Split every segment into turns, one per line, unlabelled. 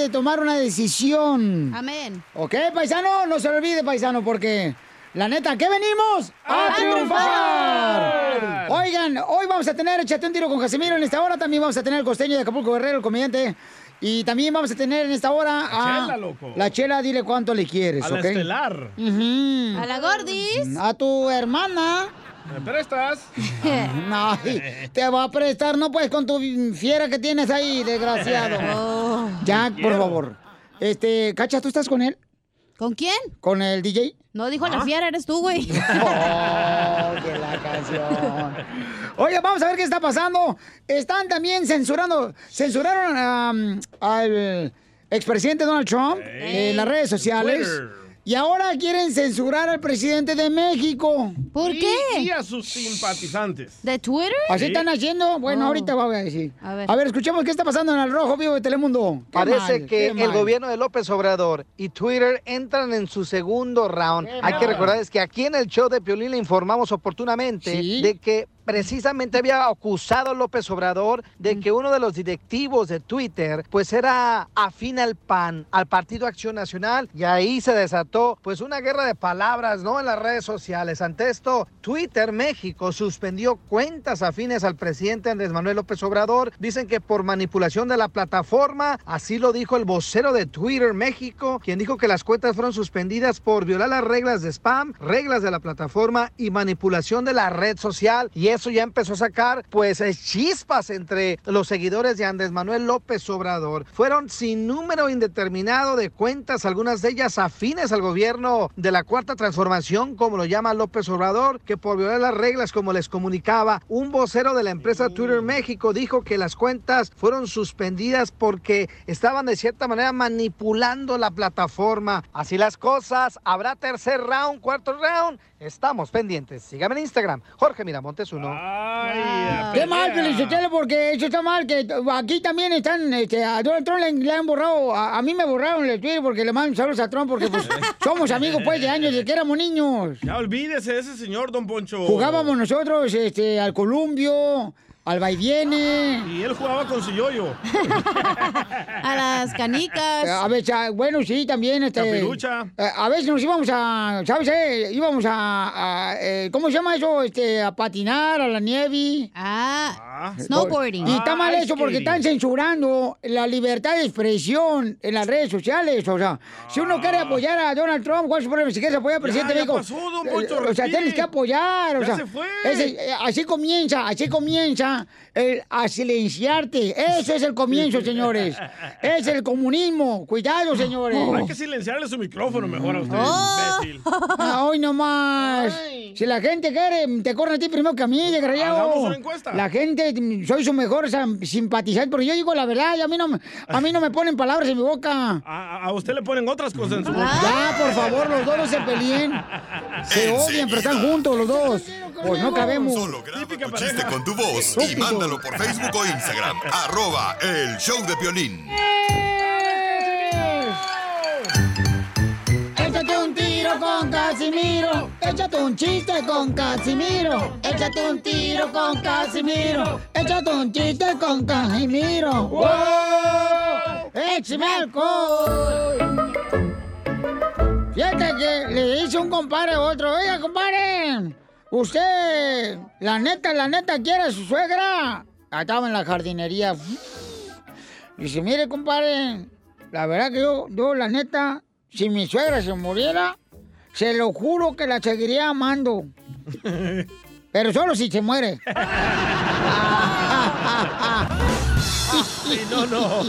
de tomar una decisión.
Amén.
¿Ok, paisano? No se lo olvide, paisano, porque la neta, ¿qué venimos? ¡A, triunfar! Oigan, hoy vamos a tener Échate un tiro con Casimiro. En esta hora también vamos a tener el costeño de Acapulco Guerrero, el comediante. Y también vamos a tener en esta hora
La
a...
Chela, loco.
La chela, dile cuánto le quieres,
A la estelar.
A la gordis.
A tu hermana.
¿Me prestas?
No, te va a prestar, no pues con tu fiera que tienes ahí, desgraciado.
Oh.
Jack, por favor. Este, Cacha, ¿tú estás con él?
¿Con quién?
¿Con el DJ?
No dijo la fiera, eres tú, güey.
Oh, que la canción. Oye, vamos a ver qué está pasando. Están también censurando, censuraron um, al expresidente Donald Trump en las redes sociales.
Twitter.
Y ahora quieren censurar al presidente de México.
¿Por
Y-
qué?
Y a sus simpatizantes.
¿De Twitter?
Así
Sí.
están haciendo. Bueno,
Oh.
ahorita voy a decir.
A ver.
A ver, escuchemos qué está pasando en el Rojo Vivo de Telemundo. Qué
Parece
mal,
que el
mal.
gobierno de López Obrador y Twitter entran en su segundo round.
Qué
Hay que recordar es que aquí en el show de Piolín le informamos oportunamente
Sí.
de que precisamente había acusado López Obrador de que uno de los directivos de Twitter pues era afín al PAN, al Partido Acción Nacional y ahí se desató pues una guerra de palabras, ¿no? En las redes sociales. Ante esto, Twitter México suspendió cuentas afines al presidente Andrés Manuel López Obrador. Dicen que por manipulación de la plataforma, así lo dijo el vocero de Twitter México, quien dijo que las cuentas fueron suspendidas por violar las reglas de spam, reglas de la plataforma y manipulación de la red social. Y eso ya empezó a sacar pues eh, chispas entre los seguidores de Andrés Manuel López Obrador. Fueron sin número indeterminado de cuentas, algunas de ellas afines al gobierno de la cuarta transformación, como lo llama López Obrador, que por violar las reglas, como les comunicaba, un vocero de la empresa Twitter México dijo que las cuentas fueron suspendidas porque estaban de cierta manera manipulando la plataforma. Así las cosas, habrá tercer round, cuarto round. Estamos pendientes. Sígame en Instagram, Jorge Miramontes uno.
Ay, a
Qué mal. Felicitelo, porque eso está mal, que aquí también están, este, a Donald Trump le, le han borrado, a, a mí me borraron el Twitter porque le mandan saludos a Trump, porque pues somos amigos pues de años, de que éramos niños.
Ya olvídese de ese señor, don Poncho.
Jugábamos nosotros este, al columpio, al vaiviene.
Y él jugaba con su yoyo.
A las canicas.
A veces, ah, bueno, sí, también. Este,
Capirucha.
eh, A veces nos íbamos a, ¿sabes? eh? Íbamos a, a, eh, ¿cómo se llama eso? Este, a patinar, a la nieve.
Ah,
Ah,
snowboarding.
Y está mal
Ah,
eso porque
skating.
están censurando la libertad de expresión en las redes sociales. O sea, si uno quiere apoyar a Donald Trump, ¿cuál es su problema? Si quieres apoyar al presidente
ya
de México.
pasó, don Poncho,
eh, o sea, tienes que apoyar. O
Ya
sea,
se fue.
ese- eh, así comienza, así comienza está el, a silenciarte. Eso es el comienzo, señores. Es el comunismo. Cuidado, señores.
Hay que silenciarle su micrófono mejor a usted,
Oh.
imbécil.
Ah, Hoy nomás. Si la gente quiere, te corre a ti primero que a mí, desgraciado.
Hagamos una encuesta.
La gente, soy su mejor simpatizante, porque yo digo la verdad, y a mí no, me- a mí no me ponen palabras en mi boca.
A, a usted le ponen otras cosas en su boca.
Ya, por favor, los dos no se peleen. Se odian, pero están juntos los dos. Pues no cabemos.
Solo graba
Típica
tu
pareja.
chiste con tu voz y
Estúpido.
Mándalo por Facebook o Instagram. arroba el show de Piolín.
Échate un tiro con Casimiro. Échate un chiste con Casimiro. Échate un tiro con Casimiro. Échate un chiste con Casimiro. ¡Wow! ¡Échame alcohol! Fíjate que le dice un compadre a otro, oiga, compadre, usted, la neta, la neta, quiere a su suegra. Estaba en la jardinería. Dice, mire, compadre, la verdad que yo, yo, la neta, si mi suegra se muriera, se lo juro que la seguiría amando. Pero solo si se muere.
Sí, no, no.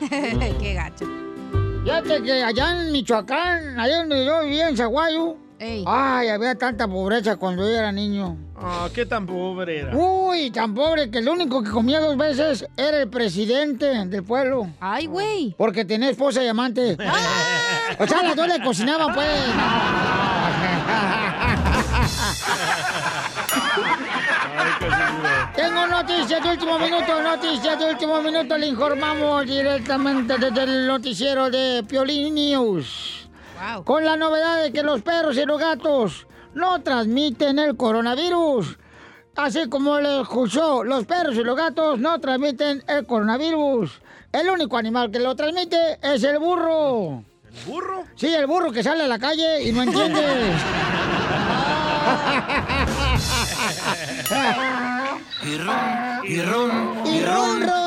Qué gacho.
Fíjate que allá en Michoacán, allá donde yo vivía en Zaguayo,
Ey.
ay, había tanta pobreza cuando yo era niño.
Ah, qué tan pobre era.
Uy, tan pobre que el único que comía dos veces era el presidente del pueblo.
Ay, güey.
Porque tenía esposa y amante. O sea, las dos le cocinaban, pues. Tengo noticias de último minuto, noticias de último minuto. Le informamos directamente desde el noticiero de Piolín News.
Wow.
Con la novedad de que los perros y los gatos no transmiten el coronavirus. Así como le escuchó, los perros y los gatos no transmiten el coronavirus. El único animal que lo transmite es el burro.
¿El burro?
Sí, el burro que sale a la calle y no entiende.
Y ron, y ron,
y ron, ron, ron,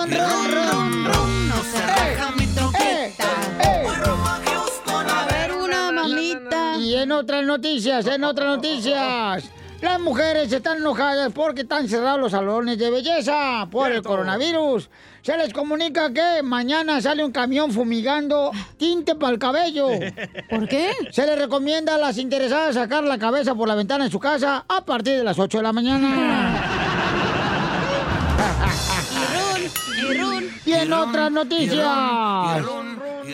otras noticias, en otras noticias. Las mujeres están enojadas porque están cerrados los salones de belleza por el coronavirus. Se les comunica que mañana sale un camión fumigando tinte para el cabello.
¿Por qué?
Se les recomienda a las interesadas sacar la cabeza por la ventana de su casa a partir de las 8 de la mañana.
Y run,
Y en otras noticias.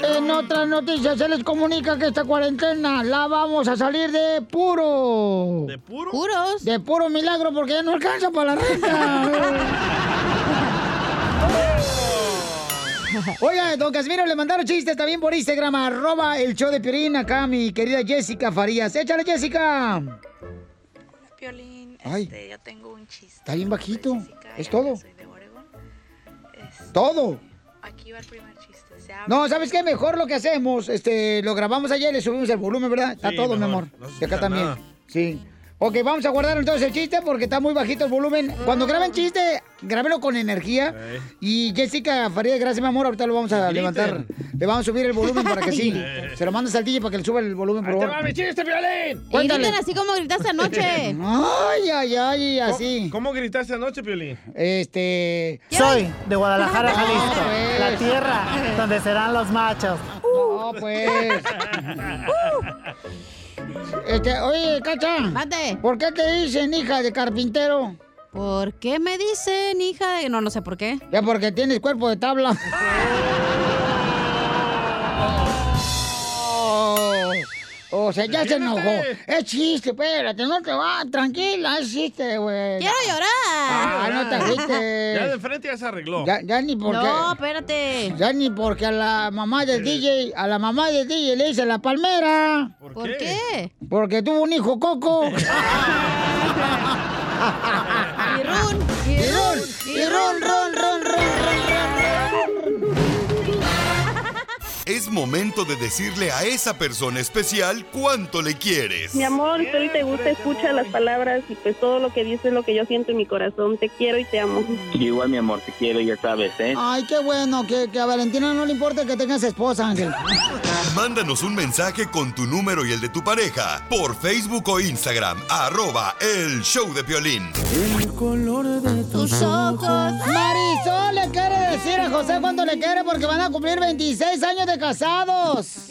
En otras noticias se les comunica que esta cuarentena la vamos a salir de puro.
¿De puro?
puros.
De puro milagro porque ya no alcanza para la renta. Oiga, don Casimiro, le mandaron chistes también por Instagram, arroba el show de Pirín, acá mi querida Jessica Farías. Échale, Jessica.
Piolín,
Ay.
este, yo tengo un chiste.
Está bien bajito.
Jessica,
Es todo.
soy de Oregon. Este,
Todo.
Aquí va el primer chiste. Se abre-
No, ¿sabes qué? Mejor lo que hacemos, este, lo grabamos ayer, le subimos el volumen, ¿verdad? Está
Sí,
todo, mi
mejor.
amor.
No
Y acá también.
nada.
Sí. Ok, vamos a guardar entonces el chiste porque está muy bajito el volumen. Cuando graben chiste, grábenlo con energía. Y Jessica Faría, gracias, mi amor. Ahorita lo vamos a
Griten.
levantar. Le vamos a subir el volumen para que sí. Se lo mandas al DJ para que le suba el volumen, por
¡Ahí te
favor.
va mi chiste, Piolín!
Y
Cuéntale.
griten así como gritaste anoche.
Ay, ay, ay, así.
¿Cómo, cómo gritaste anoche, Piolín?
Este.
Soy de Guadalajara, Jalisco,
pues.
la tierra donde serán los machos.
No, pues. Este, oye, Cacha.
Mate.
¿Por qué te dicen hija de carpintero?
¿Por qué me dicen hija de.? No, no sé por qué.
Ya porque tienes cuerpo de tabla. O sea, ya se enojó. Es chiste, espérate, no te va, tranquila, es chiste, güey.
¡Quiero llorar!
Ah, no te
Ya de
agüites.
frente ya se arregló.
Ya, ya ni porque...
No, espérate.
Ya ni porque a la mamá del DJ, a la mamá del DJ le dice la palmera.
¿Por,
¿Por qué?
Porque tuvo un hijo coco.
Y run, y
Y
run,
y ron, ron, ron, ron, ron, ron.
Es momento de decirle a esa persona especial cuánto le quieres.
Mi amor, si te gusta, escucha las palabras y pues todo lo que dices es lo que yo siento en mi corazón. Te quiero y te amo.
Igual, mi amor, te quiero, ya sabes, ¿eh?
Ay, qué bueno, que, que a Valentina no le importa que tengas esposa, Ángel.
Mándanos un mensaje con tu número y el de tu pareja por Facebook o Instagram, arroba el show de violín.
tus ojos.
Marisol le quiere decir a José cuánto le quiere porque van a cumplir 26 años de casados.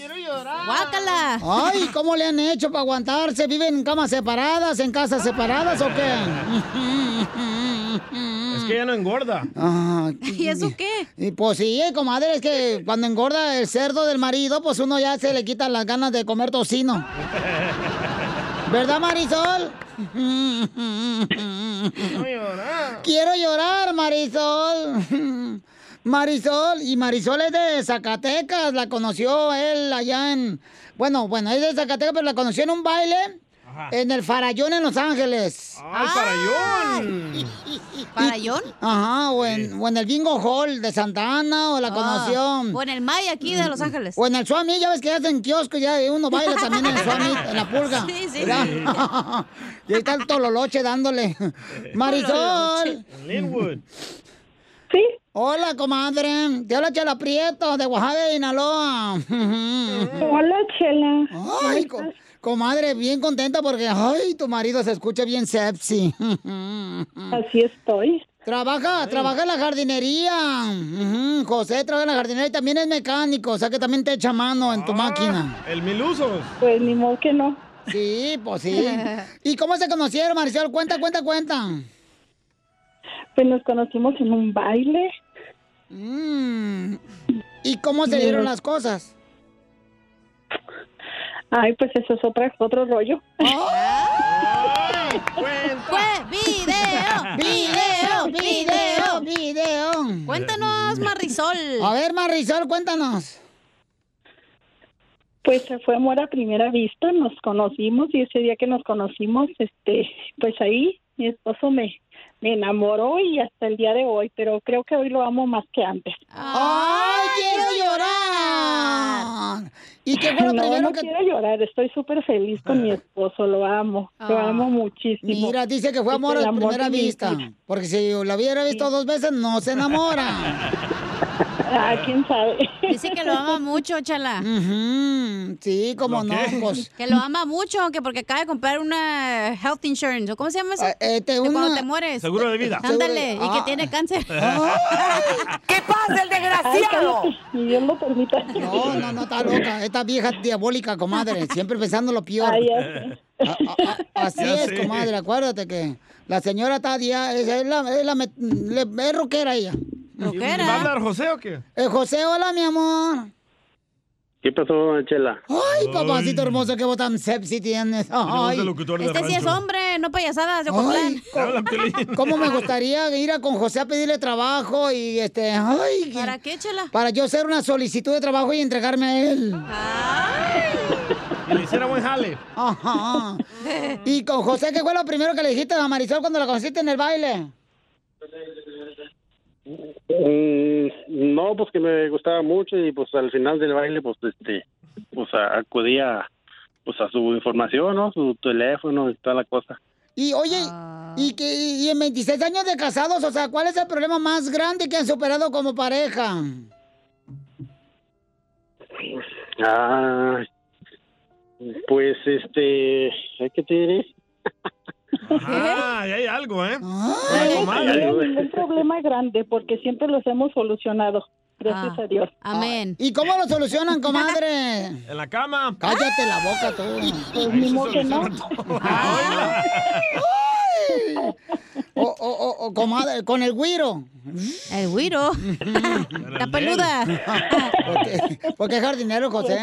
Guácala.
Ay, ¿cómo le han hecho para aguantarse? ¿Viven en camas separadas, en casas separadas o qué?
Es que ya no engorda.
Ah,
¿Y eso qué?
Y pues sí, comadre, es que cuando engorda el cerdo del marido, pues uno ya se le quita las ganas de comer tocino. ¿Verdad, Marisol?
No llorar.
Quiero llorar, Marisol. Marisol, y Marisol es de Zacatecas, la conoció él allá en... Bueno, bueno, es de Zacatecas, pero la conoció en un baile en el Farallón en Los Ángeles.
¡Ay, farallón!
¿Parayón?
Ajá, o en, o en el Bingo Hall de Santa Ana, o la conoció...
Ah, O en el May aquí de Los Ángeles.
O en el Suami, ya ves que hacen kiosco, ya uno baila también en el Suami, en la purga.
Sí, sí,
y ahí está el tololoche dándole. Marisol.
En Linwood.
Sí,
Hola, comadre. Te habla Chela Prieto, de Oaxaca, Sinaloa.
hola Chela.
Ay, co- comadre, bien contenta porque, ay, tu marido se escucha bien sepsi.
Así estoy.
Trabaja, trabaja en la jardinería. José trabaja en la jardinería y también es mecánico, o sea que también te echa mano en tu máquina.
El Milusos.
Pues ni modo que no.
Sí, pues sí. ¿Y cómo se conocieron, Marisol? Cuenta, cuenta, cuenta.
Pues nos conocimos en un baile.
Mm. ¿Y cómo se dieron las cosas?
Ay, pues eso es otra, otro rollo.
¡Ay! ¡Cuenta!
Fue video, video, video.
video, video.
Cuéntanos, Marisol.
A ver, Marisol, cuéntanos.
Pues fue amor a primera vista, nos conocimos y ese día que nos conocimos, este, pues ahí mi esposo me, me enamoró y hasta el día de hoy, pero creo que hoy lo amo más que antes.
¡Ay, quiero llorar! ¿Y qué fue lo
no,
primero
no
que...
quiero llorar, estoy súper feliz con mi esposo, lo amo,
ah.
lo amo muchísimo.
Mira, dice que fue amor a primera vista, porque si la hubiera visto sí. dos veces no se enamora.
Ah, quién sabe.
Dice que lo ama mucho, chala.
Sí, como no, pues.
Que lo ama mucho, que porque acaba de comprar una health insurance. ¿o ¿Cómo se llama eso?
Ah, este,
De cuando te mueres.
Seguro de vida.
Ándale, y que
Ah.
tiene cáncer.
¿Qué pasa, el
desgraciado? Y Dios lo permita.
No, no, no, está loca. Esta vieja diabólica, comadre. Siempre pensando lo peor.
Ay, ya sé.
A- a- a- así
Ya
es, comadre. Acuérdate que la señora está es, es la, es, la es rockera ella.
¿Va a hablar José o qué?
Eh, José, hola, mi amor.
¿Qué pasó, Chela?
Ay, papacito hermoso, qué voz tan sexy tienes. Ay.
Este sí es hombre, no payasadas de
Ay,
Ocotlán.
¿Cómo me gustaría ir a con José a pedirle trabajo y este, ay,
¿Para qué, chela?
para yo hacer una solicitud de trabajo y entregarme a él.
Que le hiciera buen jale.
Ajá. Y con José, ¿qué fue lo primero que le dijiste a Marisol cuando la conociste en el baile?
Mm, no, pues que me gustaba mucho y pues al final del baile, pues este, pues acudía pues a su información, ¿no? Su teléfono y toda la cosa.
Y oye, y que y en 26 años de casados, o sea, ¿cuál es el problema más grande que han superado como pareja?
Ah, pues este, ¿qué te diré?
Ah, ahí hay algo, ¿eh?
No
Ay,
hemos
comadre.
tenido ningún problema grande porque siempre los hemos solucionado. Gracias a Dios.
Amén.
¿Y cómo lo solucionan, comadre?
En la cama.
Cállate la boca tú.
Pues ni modo que no.
O, o, o, o, comadre, con el güiro.
El güiro. La peluda.
Porque, porque es jardinero, José.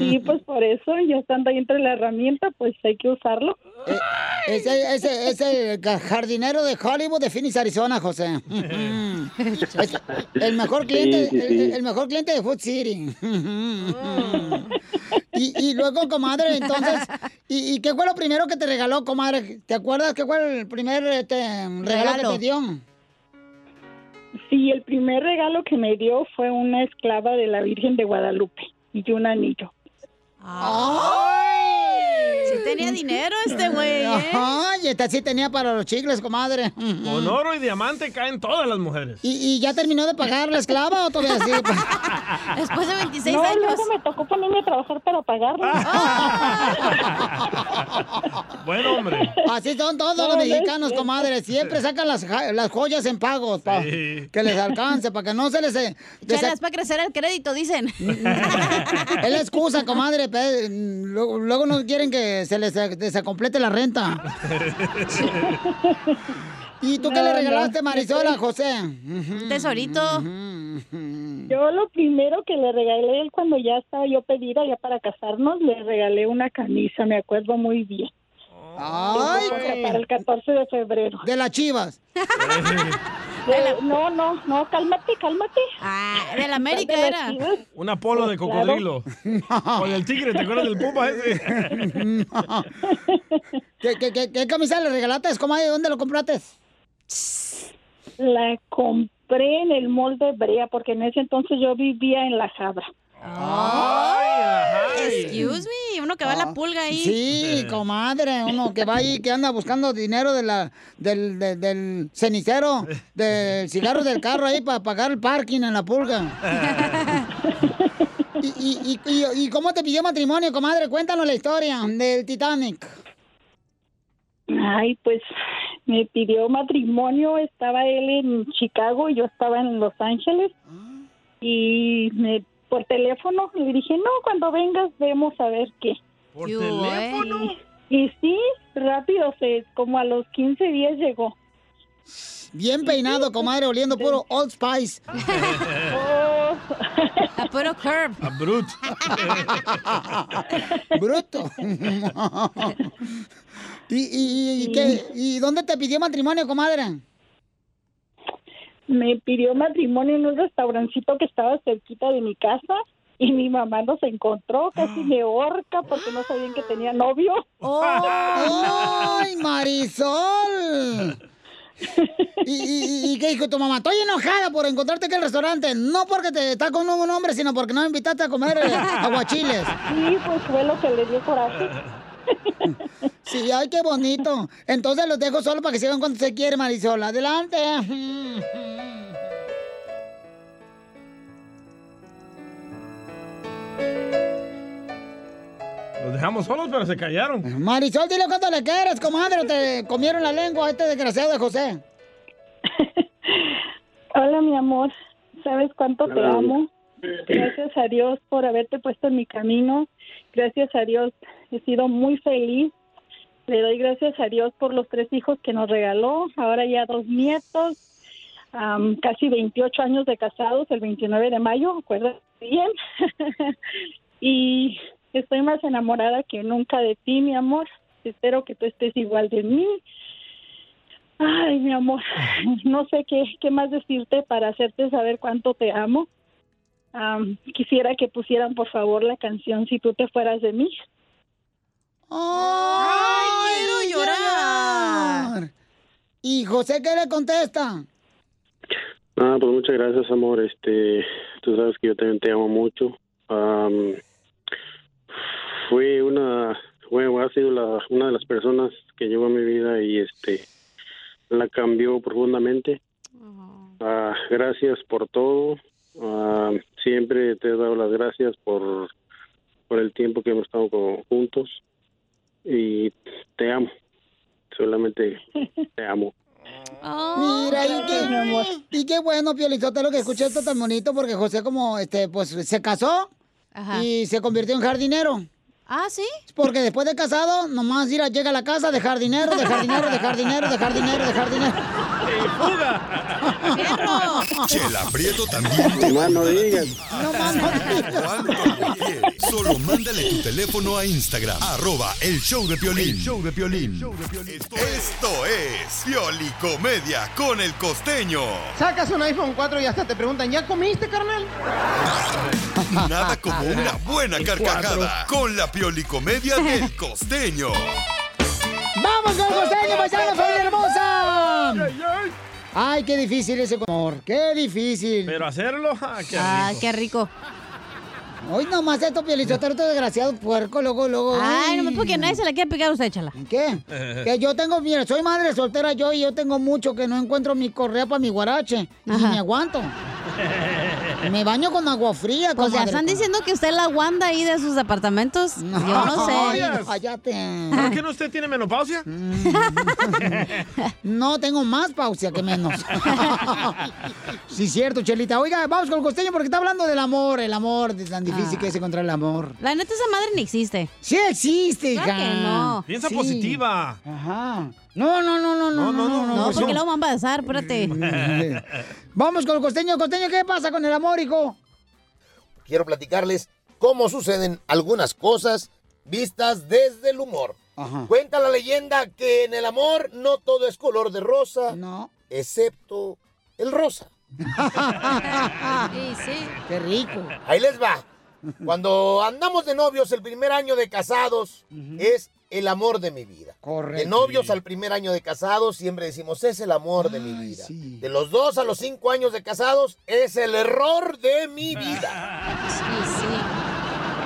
Sí, pues por eso, ya estando ahí entre la herramienta, pues hay que usarlo.
Eh, Ese ese es el jardinero de Hollywood de Phoenix, Arizona, José. Es el mejor cliente,
Sí, sí,
el-
sí.
El, mejor cliente de Food City. y, y luego, comadre, entonces, ¿y, y qué fue lo primero que te regaló, comadre? ¿Te acuerdas qué fue el primer este, regalo,
Regalo.
que te dio?
Sí, el primer regalo que me dio fue una esclava de la Virgen de Guadalupe y un anillo.
Sí tenía dinero este güey, ¿eh?
Ay, esta sí tenía para los chicles, comadre.
Con oro y diamante caen todas las mujeres.
¿Y, y ya terminó de pagar la esclava o todavía sí?
Después de 26
no,
años.
luego me tocó ponerme a trabajar para pagarlo.
Buen hombre.
Así son todos
No,
los mexicanos, comadre. Siempre sacan las, joyas en pagos para
Sí.
que les alcance, para que no se les... eh, desa-
Chelas para crecer el crédito, dicen.
Es la excusa, comadre. Luego, luego no quieren que se les desacomplete la renta. ¿Y tú qué
No,
le
no,
regalaste, Marisol, a José?
Un tesorito.
Yo lo primero que le regalé a él cuando ya estaba yo pedida ya para casarnos, le regalé una camisa, me acuerdo muy bien.
Ay,
Para el 14 de febrero.
de las chivas.
No, no, no, cálmate, cálmate.
Ah, de la América
De
era.
Un Apolo de cocodrilo. O del tigre, ¿te acuerdas del puma ese?
¿Qué, qué, qué, qué camisa le regalaste, comadre? ¿Dónde lo compraste?
La compré en el mall de Brea porque en ese entonces yo vivía en La Jabra.
Excuse me, uno que va a la pulga ahí.
Ah, Sí, comadre, uno que va ahí, que anda buscando dinero de la, del, de- del cenicero, del cigarro del carro ahí para pagar el parking en la pulga. ¿Y, y, y, y- y cómo te pidió matrimonio, comadre? Cuéntanos la historia del Titanic.
Ay, pues me pidió matrimonio, estaba él en Chicago y yo estaba en Los Ángeles y me por teléfono le dije, "No, cuando vengas vemos a ver qué."
¿Por
¿Qué hubo, eh?
teléfono?
Y sí, rápido se como a los 15 días llegó.
Bien peinado, comadre, oliendo puro Old Spice.
Oh,
A puro curb.
A Brut.
Bruto. ¿Y, y, y qué- ¿Y dónde te pidió matrimonio, comadre?
Me pidió matrimonio en un restaurancito que estaba cerquita de mi casa y mi mamá nos encontró, casi me horca porque no sabían que tenía novio.
¡Ay, Marisol! ¿Y, y, y qué dijo tu mamá? Estoy enojada por encontrarte aquí en el restaurante. No porque te está con un hombre, sino porque no me invitaste a comer eh, aguachiles.
Sí, pues fue lo que le dio coraje.
Sí, ay, qué bonito. Entonces los dejo solo para que sigan cuando se quiere, Marisol. Adelante.
Los dejamos solos, pero se callaron.
Marisol, dile cuánto le quieres, comadre. Te comieron la lengua a este desgraciado de José.
Hola, mi amor. ¿Sabes cuánto te amo? Gracias a Dios por haberte puesto en mi camino. Gracias a Dios he sido muy feliz. Le doy gracias a Dios por los tres hijos que nos regaló. Ahora ya dos nietos. am, casi 28 años de casados, el 29 de mayo, acuérdate bien. y estoy más enamorada que nunca de ti, mi amor. Espero que tú estés igual de mí. Ay, mi amor, no sé qué, qué más decirte para hacerte saber cuánto te amo. Am, quisiera que pusieran, por favor, la canción Si tú te fueras de mí.
¡Ay, quiero llorar! ¿Y José qué le contesta?
Ah, pues muchas gracias, amor. Este, tú sabes que yo también te amo mucho. Am, fue una, bueno, ha sido la, una de las personas que llegó a mi vida y este, la cambió profundamente. Ah, gracias por todo. Ah, siempre te he dado las gracias por, por el tiempo que hemos estado juntos y te amo. Solamente te amo.
Mira, y qué, y qué bueno, Piolizotelo, que escuché esto tan bonito, porque José como, este, pues, se casó y se convirtió en jardinero.
¿Ah, sí?
Porque después de casado, nomás ir a, llega a la casa de jardinero, de jardinero, de jardinero, de jardinero, de jardinero.
Chela Prieto también. te
Más no digas.
No más no
quieres. Solo mándale tu teléfono a Instagram, arroba el show de Piolín. El show de Piolín. Esto es Piolicomedia con el costeño.
Sacas un iPhone 4 y hasta te preguntan, ¿ya comiste, carnal?
Nada como una buena carcajada con la Piolicomedia del costeño.
¡Vamos con el costeño, paisano, familia hermosa! Ay, qué difícil ese amor, qué difícil.
Pero hacerlo, ah, qué rico.
Ah, qué rico.
Hoy nomás esto, Piolizotelo, este desgraciado puerco, luego, luego.
Ay, nomás porque nadie se la quiere pegar, usted échala.
¿Qué? Que yo tengo, mira, soy madre soltera yo y yo tengo mucho que no encuentro mi correa para mi guarache. Y
Ajá.
me aguanto. Me baño con agua fría,
Pues ya están diciendo que usted es la Wanda ahí de sus departamentos. Yo no sé.
cállate.
¿Por qué no usted tiene menopausia?
No, tengo más pausa que menos. sí, cierto, Chelita. Oiga, vamos con el costeño porque está hablando del amor, el amor, de tan difícil
Ah.
que es encontrar el amor.
La neta, esa madre ni existe.
Sí existe, hija.
Claro que no.
Piensa
Sí.
positiva.
Ajá. No, no, no, no, no, no, no, no.
No,
pues
porque
no.
luego van a pasar, espérate.
Vamos con el costeño. Costeño, ¿qué pasa con el amor, hijo?
quiero platicarles cómo suceden algunas cosas vistas desde el humor. Cuenta la leyenda que en el amor no todo es color de rosa,
no.
excepto el rosa.
Sí, sí.
Qué rico.
Ahí les va. Cuando andamos de novios el primer año de casados es el amor de mi vida.
Correcto.
De novios al primer año de casados siempre decimos es el amor de mi vida. De los dos a los cinco años de casados es el error de mi vida.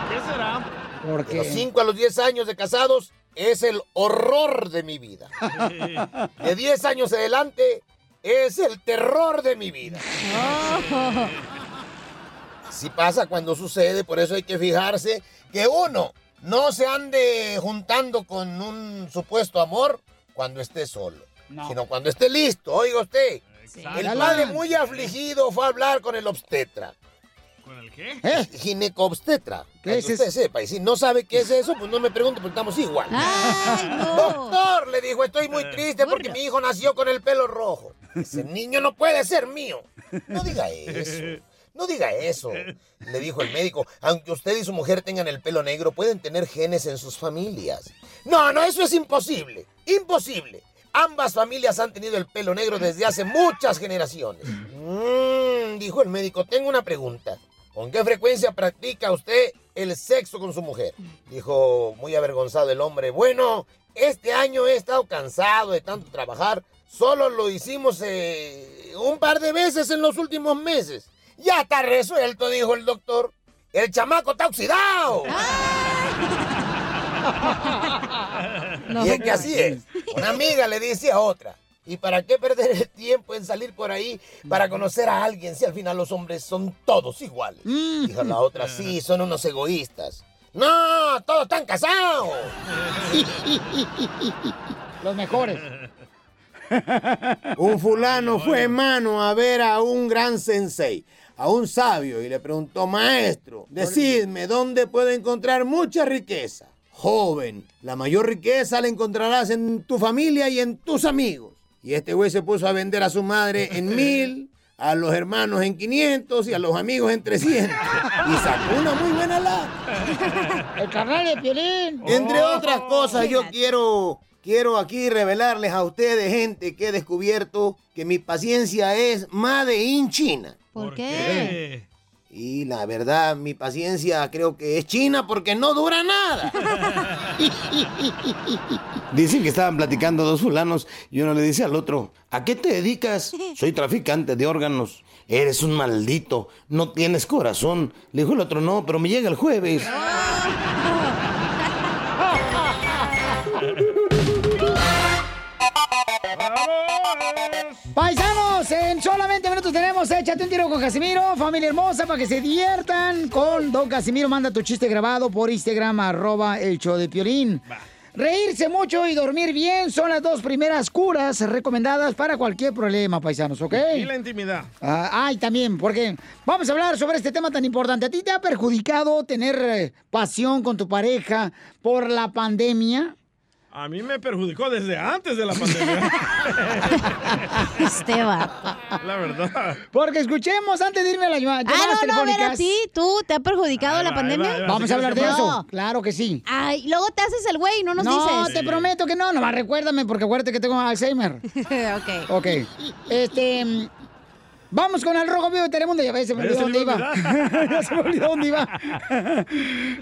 ¿Qué será?
De los 5 a los 10 años de casados es el horror de mi vida. De 10 años adelante es el terror de mi vida. Así pasa cuando sucede, por eso hay que fijarse que uno no se ande juntando con un supuesto amor cuando esté solo, sino cuando esté listo. Oiga usted, el padre muy afligido fue a hablar con el obstetra.
¿Con el qué?
¿Eh? Ginecobstetra.
¿Qué es
que usted
eso?
sepa. Y si no sabe qué es eso, pues no me pregunte porque estamos igual. Doctor, le dijo, estoy muy triste porque mi hijo nació con el pelo rojo. Ese niño no puede ser mío. No diga eso. No diga eso. Le dijo el médico, aunque usted y su mujer tengan el pelo negro, pueden tener genes en sus familias. No, no, eso es imposible. Imposible. Ambas familias han tenido el pelo negro desde hace muchas generaciones. Mm, dijo el médico, tengo una pregunta. ¿Con qué frecuencia practica usted el sexo con su mujer? Dijo muy avergonzado el hombre. Bueno, este año he estado cansado de tanto trabajar. Solo lo hicimos eh, un par de veces en los últimos meses. Ya está resuelto, dijo el doctor. El chamaco está oxidado. y es que así es. Una amiga le dice a otra. ¿Y para qué perder el tiempo en salir por ahí para conocer a alguien si al final los hombres son todos iguales? Dijo la otra, sí, son unos egoístas. No, todos están casados.
Los mejores.
Un fulano fue hermano a ver a un gran sensei, a un sabio, y le preguntó, maestro, decidme dónde puedo encontrar mucha riqueza. Joven, la mayor riqueza la encontrarás en tu familia y en tus amigos. Y este güey se puso a vender a su madre en mil, a los hermanos en 500 y a los amigos en 300. Y sacó una muy buena lata.
El carnal de Piolín.
Entre otras cosas, yo quiero, quiero aquí revelarles a ustedes, gente, que he descubierto que mi paciencia es Made in China.
¿Por qué?
Y la verdad, mi paciencia creo que es china porque no dura nada. Dicen que estaban platicando dos fulanos y uno le dice al otro, ¿a qué te dedicas? Soy traficante de órganos. Eres un maldito, no tienes corazón. Le dijo el otro, no, pero me llega el jueves.
Tenemos Échate un tiro con Casimiro, familia hermosa, para que se diviertan con Don Casimiro. Manda tu chiste grabado por Instagram, arroba el show de Piolín. Reírse mucho y dormir bien son las dos primeras curas recomendadas para cualquier problema, paisanos, ¿ok?
Y la intimidad.
Ah, ay, también, porque vamos a hablar sobre este tema tan importante. ¿A ti te ha perjudicado tener eh, pasión con tu pareja por la pandemia?
A mí me perjudicó desde antes de la pandemia.
Esteban.
La verdad.
Porque escuchemos antes de irme a las llama-
Ah, no, no, a ver,
telefónicas.
a ti, ¿tú te ha perjudicado
Ahí
la
va,
pandemia?
ahí va, ahí va.
Vamos a hablar de
No.
eso. Claro que sí.
Ay, luego te haces el güey, no nos
no,
dices.
te prometo que no. Nomás recuérdame porque acuérdate que tengo Alzheimer.
ok.
Ok. Este. Vamos con el rojo vivo de Telemundo. Ya ves, se me olvidó dónde
iba.
ya se me olvidó dónde iba.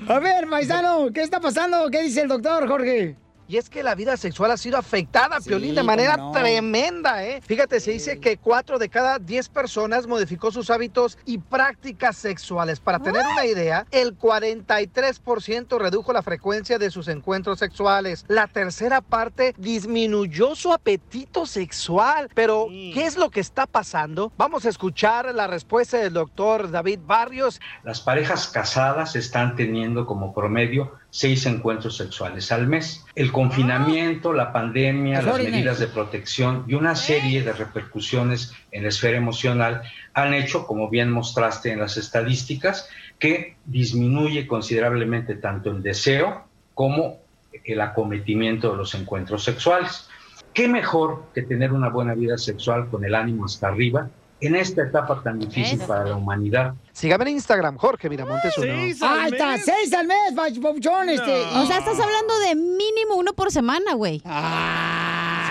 a ver, paisano, ¿qué está pasando? ¿Qué dice el doctor, Jorge?
Y es que la vida sexual ha sido afectada,
Sí,
Piolín, de manera
no.
tremenda, ¿eh? Fíjate, se dice que cuatro de cada diez personas modificó sus hábitos y prácticas sexuales. Para tener una idea, el 43% redujo la frecuencia de sus encuentros sexuales. La tercera parte disminuyó su apetito sexual. Pero, ¿qué es lo que está pasando? Vamos a escuchar la respuesta del doctor David Barrios.
Las parejas casadas están teniendo como promedio seis encuentros sexuales al mes. El confinamiento, la pandemia,
Pues
las medidas de protección y una serie de repercusiones en la esfera emocional han hecho, como bien mostraste en las estadísticas, que disminuye considerablemente tanto el deseo como el acometimiento de los encuentros sexuales. ¿Qué mejor que tener una buena vida sexual con el ánimo hasta arriba en esta etapa tan difícil para la humanidad?
Sígame en Instagram, Jorge Miramontes uno.
Seis al
está,
mes.
seis al mes, este.
O sea, estás hablando de mínimo uno por semana, güey.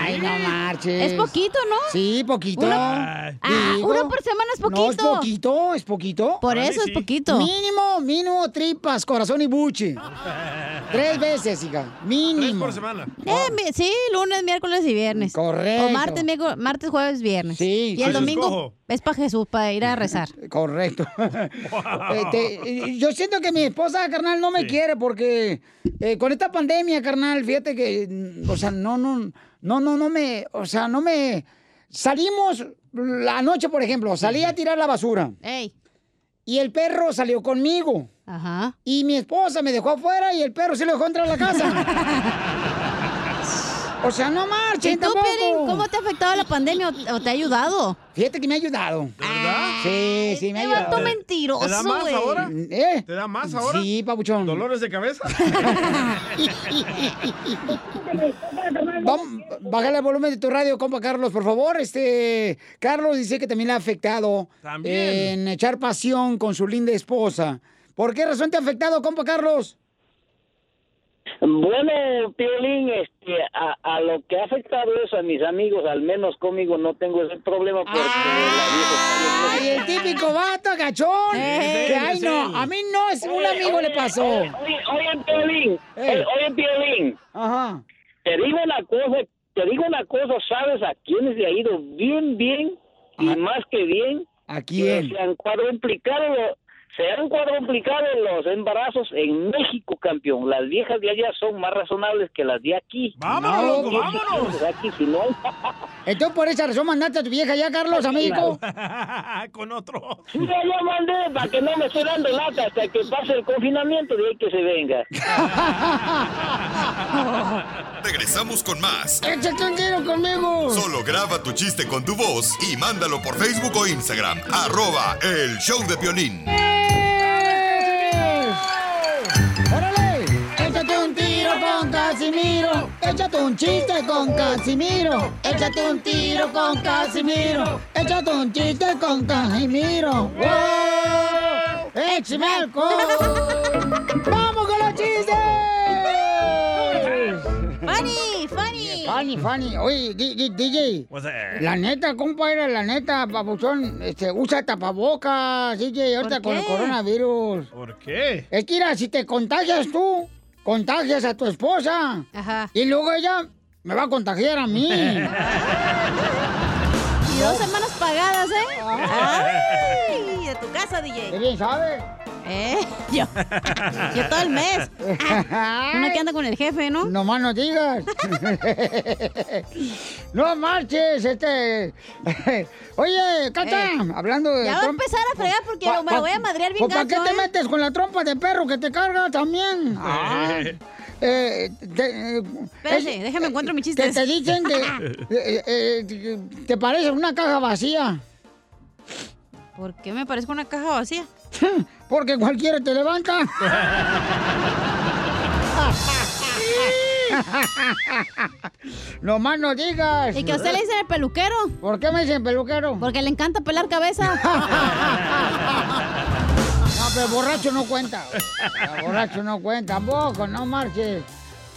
Ay, no marches.
Es poquito, ¿no?
Sí, poquito.
Uno- Ah, uno por semana es
No, es
poquito.
poquito, es poquito.
Por eso
sí.
es poquito.
Mínimo, mínimo tripas, corazón y buche. Tres veces, hija.
Tres
Mínimo.
por semana.
Eh, mi- sí, lunes, miércoles y viernes.
Correcto.
O martes, miércoles- martes, jueves, viernes.
Sí,
Y el domingo
Escojo.
es para Jesús, para ir a rezar.
Correcto. Este, yo siento que mi esposa, carnal, no me
Sí.
quiere porque eh, con esta pandemia, carnal, fíjate que, mm, o sea, no, no, no, no, no me, o sea, no me... Salimos la noche, por ejemplo, salí a tirar la basura
Ey.
y el perro salió conmigo.
Ajá.
Y mi esposa me dejó afuera y el perro se lo dejó entrar a la casa. o sea, no
¿Y
marchen
tú,
tampoco.
Cómo te ha afectado la pandemia o te ha ayudado?
Fíjate que me ha ayudado.
¿De verdad?
Sí, sí, me ha ayudado.
mentiroso,
¿Te da más ahora?
¿Eh?
¿Te da más ahora?
Sí, papuchón.
¿Dolores de cabeza?
Bájale el volumen de tu radio, compa Carlos, por favor. Este, Carlos dice que también le ha afectado
También.
en echar pasión con su linda esposa. ¿Por qué razón te ha afectado, compa Carlos?
Bueno, Piolín, este, a, a lo que ha afectado eso a mis amigos, al menos conmigo no tengo ese problema porque la
Ay, el típico vato, agachón.
Eh,
que ay,
sí.
no, a mí no, es un amigo le pasó.
Oye, oye, Piolín,
Eh.
oye, Piolín,
Ajá.
Te digo una cosa te digo una cosa, ¿sabes a quiénes le ha ido bien, bien y más que bien?
¿A quién?
Se han cuadruplicado, se han cuadruplicado los embarazos en México, campeón. Las viejas de allá son más razonables que las de aquí.
¡Vámonos, loco,
vámonos! De aquí, si no...
Entonces, por esa razón, mandaste a tu vieja ya, Carlos, a México.
Con otro.
Sí, ya lo mandé para que no me esté dando lata hasta que pase el confinamiento de ahí que se venga.
Regresamos con más.
¡Échate un tiro conmigo!
Solo graba tu chiste con tu voz y mándalo por Facebook o Instagram. Arroba el show de violín.
Tiro con Casimiro. Échate un chiste con Casimiro. Échate un tiro con Casimiro. Échate un chiste con Casimiro. ¡Wow! ¡Échame alcohol! ¡Vamos con los chistes!
¡Funny! ¡Funny!
Funny, funny. Oye, DJ.
What's that?
La neta, compadre, la neta, papuchón, este, usa tapabocas, DJ, ahorita con el coronavirus.
¿Por qué?
Es que mira, si te contagias tú, contagias a tu esposa.
Ajá.
Y luego ella me va a contagiar a mí.
Y dos semanas pagadas, ¿eh? ¡Ay! Tu casa, DJ.
¿Qué bien sabes?
¿Eh? Yo. Yo todo el mes. Uno que anda con el jefe, ¿no?
No más no digas. no marches, este. Oye, Cacha, hablando de.
Eh. Ya va a empezar a fregar porque
Pa-
me la
pa-
voy a madrear bien
¿Para qué te
¿eh?
metes con la trompa de perro que te carga también? Ah, eh, te, eh,
Espérate,
es-
déjame encuentro mi
Que
chiste.
te dicen que eh, eh, te parece una caja vacía.
¿Por qué me parezco una caja vacía?
Porque cualquiera te levanta. no más no digas.
¿Y que a usted le dicen el peluquero?
¿Por qué me dicen peluquero?
Porque le encanta pelar cabeza.
No, pero borracho no cuenta. borracho no cuenta, tampoco, no marches.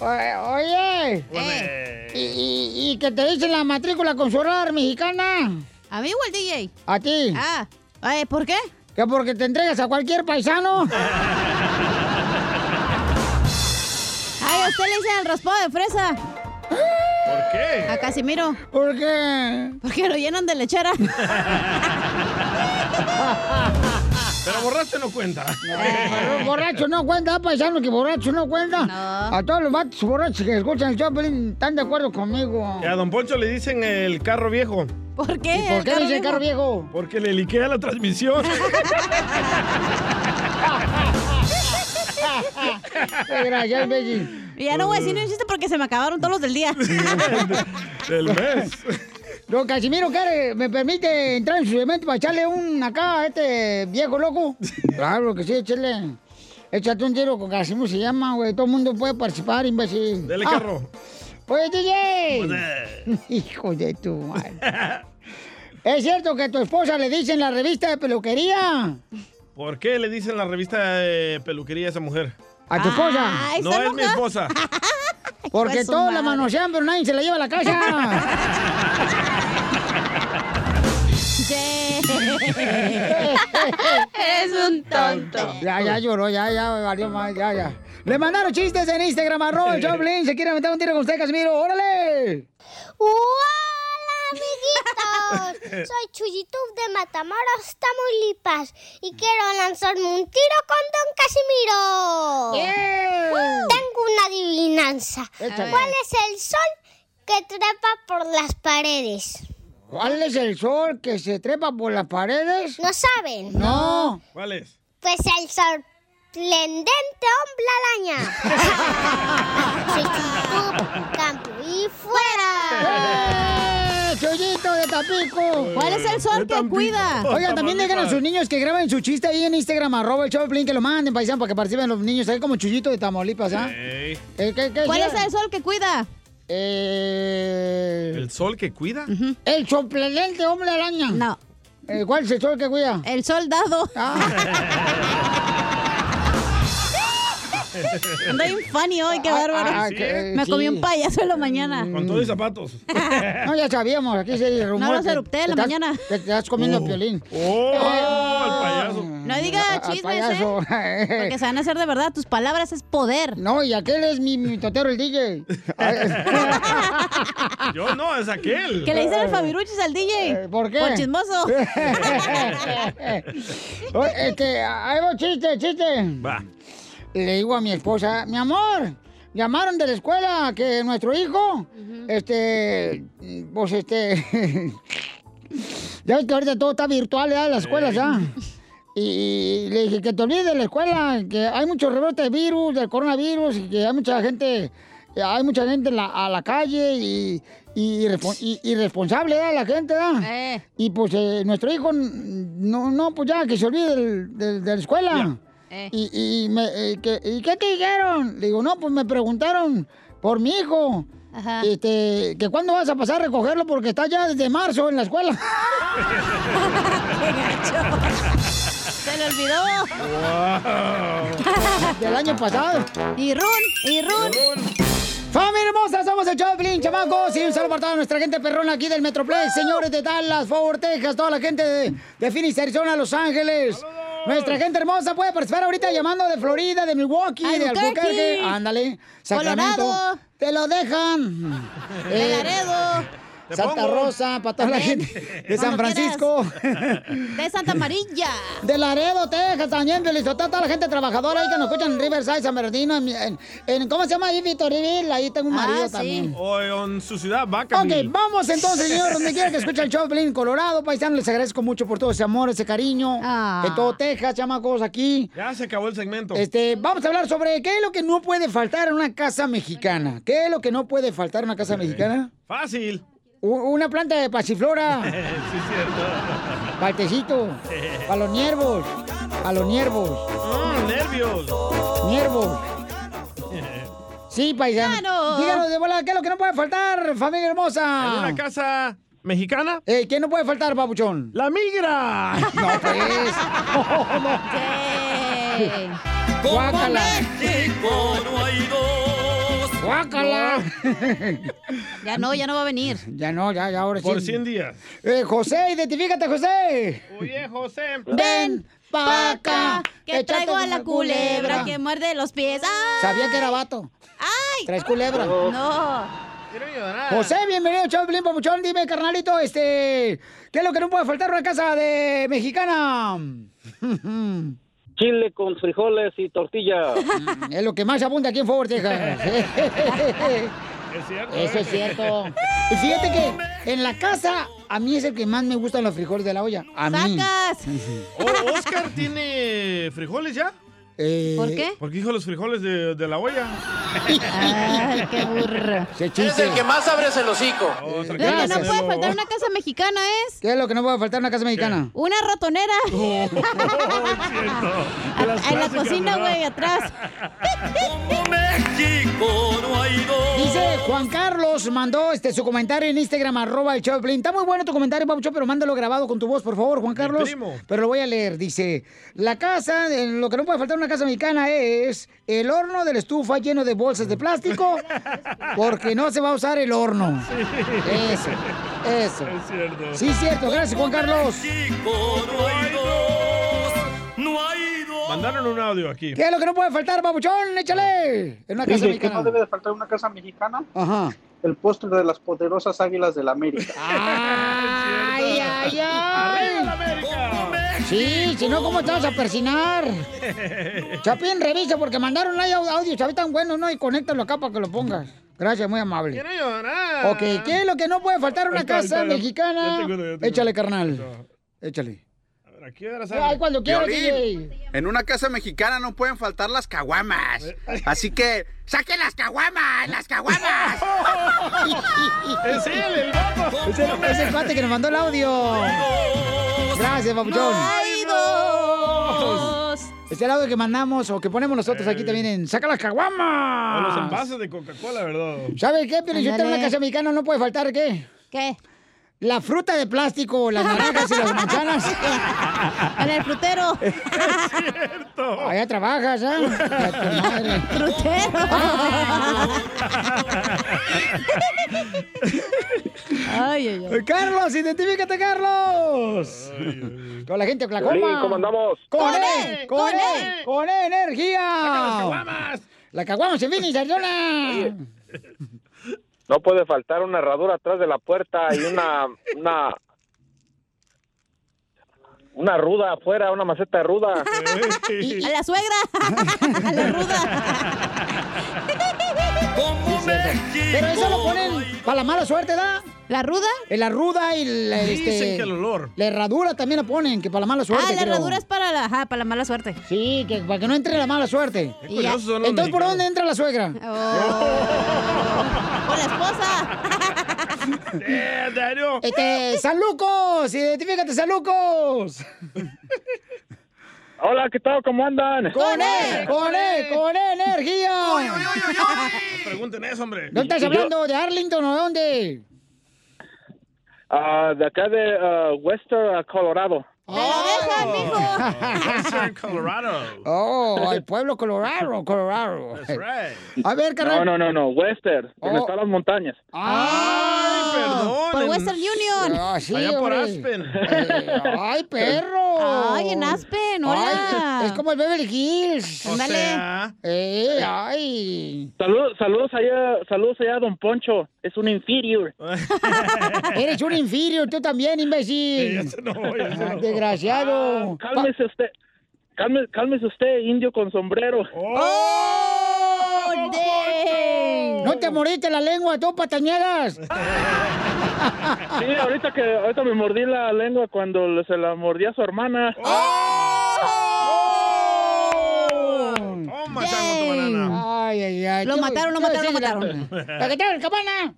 Oye.
Eh,
¿Y, y, y que te dicen la matrícula consular mexicana?
¿A mí o al DJ?
A ti.
Ah, eh, ¿por qué?
Que porque te entregas a cualquier paisano.
Ay, a usted le dicen el raspado de fresa.
¿Por qué?
A Casimiro.
¿Por qué?
Porque lo llenan de lechera.
Pero borracho no cuenta.
Pero borracho no cuenta, paisano, que borracho no cuenta. A todos los vatos borrachos que escuchan el Choplin están de acuerdo conmigo.
Que a Don Poncho le dicen el carro viejo.
¿Por qué?
¿Y por qué dice carro viejo?
Porque le liquea la transmisión.
Gracias, Becky.
Y ya no voy a decir ni un chiste porque se me acabaron todos los del día.
Del mes.
Don Casimiro, ¿quiere, me permite entrar en su evento para echarle un acá a este viejo loco? Claro que sí, échale. Échate un tiro con Casimiro, se llama, güey. Todo el mundo puede participar, imbécil.
Dele
Ah,
carro.
Oye, DJ. Hijo de tu madre. ¿Es cierto que a tu esposa le dicen la revista de peluquería?
¿Por qué le dicen la revista de peluquería a esa mujer?
¿A tu esposa?
no es mi esposa.
Porque todos la manosean, pero nadie se la lleva a la casa.
Eres un tonto.
Ya, ya lloró, ya, ya, valió más, ya, ya. Le mandaron chistes en Instagram, arroba Choplin. Se quiere meter un tiro con usted, Casimiro. ¡Órale!
¡Hola, amiguitos! Soy Chuyitub de Matamoros, Tamaulipas. Y quiero lanzarme un tiro con Don Casimiro.
¡Bien!
Tengo una adivinanza.
Échale.
¿Cuál es el sol que trepa por las paredes?
¿Cuál es el sol que se trepa por las paredes?
¿No saben?
No.
¿Cuál es?
Pues el sorprendente hombre araña. Soy Chuyitub, campo y fuera.
¡Eh! ¡Chollito de Tapico!
¿Cuál es el sol que cuida?
Oigan, también dejan a sus niños que graben su chiste ahí en Instagram, arroba el Choplin, que lo manden, paisano, para que participen los niños ahí como Chuyito de Tamaulipas, ¿ah? Eh, ¿qué- qué
¿Cuál es el sol que cuida?
Eh,
¿El sol que cuida?
el sorprendente hombre araña.
No.
Eh, ¿Cuál es el sol que cuida?
El soldado. Anda bien funny hoy, qué bárbaro.
ah, que-
Me comí un payaso en la mañana.
Con todo y zapatos.
No, ya sabíamos, aquí se rumor.
No erupté en la mañana.
que te estás comiendo piolín.
¡Oh! El payaso.
No diga
a- al
chismes,
payaso.
¿eh? Porque se van a hacer de verdad. Tus palabras es poder.
No, y aquel es mi, mi totero, el DJ.
Yo no, es aquel.
Que le dicen el Fabiruchis al DJ.
Eh, ¿Por qué?
Por chismoso.
Oye, este, ahí va chiste, chiste.
Va.
Le digo a mi esposa, mi amor, llamaron de la escuela que nuestro hijo, este, pues este, ya ves que ahorita todo está virtual, ya, las escuelas ya. Y, y le dije que te olvides de la escuela, que hay mucho rebrote de virus, del coronavirus, y que hay mucha gente, hay mucha gente en la, a la calle y, y, irrespo- y- irresponsable ¿verdad? la gente, ¿verdad? Y pues eh, nuestro hijo, no, no, pues ya, que se olvide del- del- de la escuela.
Eh.
Y, y, me, eh, que- ¿y qué te dijeron? Le digo, no, pues me preguntaron por mi hijo. Este, que cuándo vas a pasar a recogerlo porque está ya desde marzo en la escuela.
Se le olvidó.
Del año pasado.
Y run, y run.
¡Familia hermosa! Somos el Choplin, chamacos. Y un saludo para toda nuestra gente perrona aquí del Metroplex. Señores de Dallas, Fort Texas, toda la gente de, de Phoenix, Arizona, Los Ángeles. Nuestra gente hermosa puede participar ahorita llamando de Florida, de Milwaukee, de
Albuquerque.
Ándale. Sacramento.
Colorado.
Te lo dejan.
De
Eh,
Laredo.
Santa
pongo.
Rosa, para toda la gente de San Francisco.
De Santa Amarilla.
De Laredo, Texas, también, Felizotá, toda la gente trabajadora ahí que nos escuchan en Riverside, San Bernardino, en, en- en- ¿cómo se llama ahí, Victorville? Ahí tengo un marido también.
O en su ciudad, Vacaville.
Ok, vamos entonces, señor, donde quiera que escuche el show, Pelín, Colorado, paisano, les agradezco mucho por todo ese amor, ese cariño,
Ah.
en todo Texas, chamacos, aquí.
Ya se acabó el segmento.
Este, vamos a hablar sobre qué es lo que no puede faltar en una casa mexicana. ¿Qué es lo que no puede faltar en una casa mexicana?
Fácil.
Una planta de pasiflora,
sí, es cierto.
paltecito, para los niervos, a los niervos,
Mm, nervios.
niervos. Sí, paisano.
Claro.
Díganos de volada, ¿qué es lo que no puede faltar, familia hermosa?
En una casa mexicana.
Eh, ¿Qué no puede faltar, papuchón?
¡La migra!
No, pues. No, no.
Sí.
Guácala.
no hay dos.
Guácala.
Ya no, ya no va a venir.
Ya no, ya, ya, ahora sí.
Por 100 días.
Eh, José, identifícate, José.
Oye, José.
Ven pa' acá,
Que traigo a la culebra que muerde los pies. ¡Ay!
Sabía que era vato.
¡Ay!
Traes culebra.
No.
Quiero llorar.
José, bienvenido, chavo Pelín Papuchón. Dime, carnalito, este... ¿Qué es lo que no puede faltar en una casa de mexicana?
Chile con frijoles y tortilla.
es lo que más abunda aquí en Fort Texas.
Es cierto.
Eso es cierto. Y fíjate que en la casa, a mí es el que más me gustan los frijoles de la olla. A mí.
¡Sacas!
Oh, ¿Oscar tiene frijoles ya?
Eh,
¿Por qué?
Porque dijo los frijoles de, de la olla.
Ay, qué burro.
Ese
Es
chiste.
el que más abres el hocico.
Oh,
Lo que no puede faltar en una casa mexicana es
¿Qué es lo que no puede faltar en una casa mexicana?
una ratonera.
Oh,
en la cocina, güey, atrás.
México no hay dos.
Dice Juan Carlos, mandó este su comentario en Instagram, arroba el Piolín. Está muy bueno tu comentario, Papucho, pero mándalo grabado con tu voz, por favor, Juan Carlos.
primo.
Pero lo voy a leer. Dice, la casa, lo que no puede faltar en una casa mexicana es el horno de la estufa lleno de bolsas de plástico, porque no se va a usar el horno. Eso, eso.
Es cierto.
Sí, cierto. Gracias, Juan Carlos.
México no hay dos. No hay dos.
Mandaron un audio aquí.
¿Qué es lo que no puede faltar, Papuchón? Échale. En una casa
Dice
mexicana.
no debe de faltar una casa mexicana,
Ajá.
el postre de las poderosas águilas de la América.
Ay, ay,
¡Arriba la
ay.
América!
Sí, si no, ¿cómo te vas a persinar? Chapín, revisa porque mandaron ahí au- audio, Chavi, tan bueno, ¿no? Y conéctalo acá para que lo pongas. Gracias, muy amable.
¡Quiero llorar!
Ok, ¿qué es lo que no puede faltar en una
Ahí está,
casa.
Ya
mexicana?
ya
Échale, carnal. Échale.
A ver, ¿a qué hora
Ay, cuando quieras,
Violín.
DJ.
En una casa mexicana no pueden faltar las caguamas. Así que, ¡saquen las caguamas! ¡Las caguamas!
¡Es él, el!
Es el, es el cuate que nos mandó el audio. Gracias, papuchón.
Hay dos.
Es el audio que mandamos o que ponemos nosotros aquí también en Saca las
O los
caguamas.
envases de Coca-Cola, ¿verdad?
¿Sabe qué? Pero en una
Ándale.
casa mexicana no puede faltar, ¿qué?
¿Qué?
La fruta de plástico, las naranjas y las manzanas.
En el frutero.
Allá trabajas, ¿eh? A tu madre.
Ay, ay, ay.
Carlos, identifícate, Carlos. Con la gente de Oklahoma.
¿cómo andamos?
Con
Con
E,
E,
con
con
E, con energía.
Las caguamas.
La caguamos en Phoenix, Arizona.
No puede faltar una herradura atrás de la puerta y una una una ruda afuera, una maceta de ruda.
A la suegra. A la ruda.
Pero eso lo ponen para la mala suerte, ¿da?
¿La ruda?
La ruda y la,
Dicen
este,
que el olor.
La herradura también la ponen, que para la mala suerte.
Ah, la
creo.
herradura es para la, ajá, para la mala suerte.
Sí, que para que no entre la mala suerte.
Qué curiosos son los
Entonces, ¿por dónde entra la suegra?
Con la esposa.
Este, San Lucos, identifícate, San Lucos.
Hola, ¿qué tal? ¿Cómo andan?
Con E, con E, con E, energía.
Pregunten eso, hombre.
¿No estás hablando de Arlington o de dónde?
Ah, de acá de ah, Western ah, Colorado.
Western Colorado.
Oh, el pueblo Colorado, Colorado.
That's right.
A ver,
No,
carnal.
no, no, no, Western, donde
Oh.
están las montañas.
¡Ay,
perdón!
Por Western Union.
Ah, sí,
Allá por
hombre.
Aspen.
Eh, ¡Ay, perro!
Ay, en Aspen, hola.
Ay, es como el Beverly Hills.
O Ándale. sea.
Eh, ay.
Saludos, saludos allá, saludos allá Don Poncho. Es un inferior.
Eres un inferior, tú también, imbécil. Ah, Desgraciado.
Cálmese usted. Cálmese usted, indio con sombrero.
¡Oh! No te moriste la lengua, tú, patañeras.
Sí, ahorita que ahorita me mordí la lengua cuando se la mordí a su hermana.
Toma, chango, tu banana.
Ay, ay, ay.
Lo
¿Qué-
mataron, lo mataron, lo mataron.
En cabana.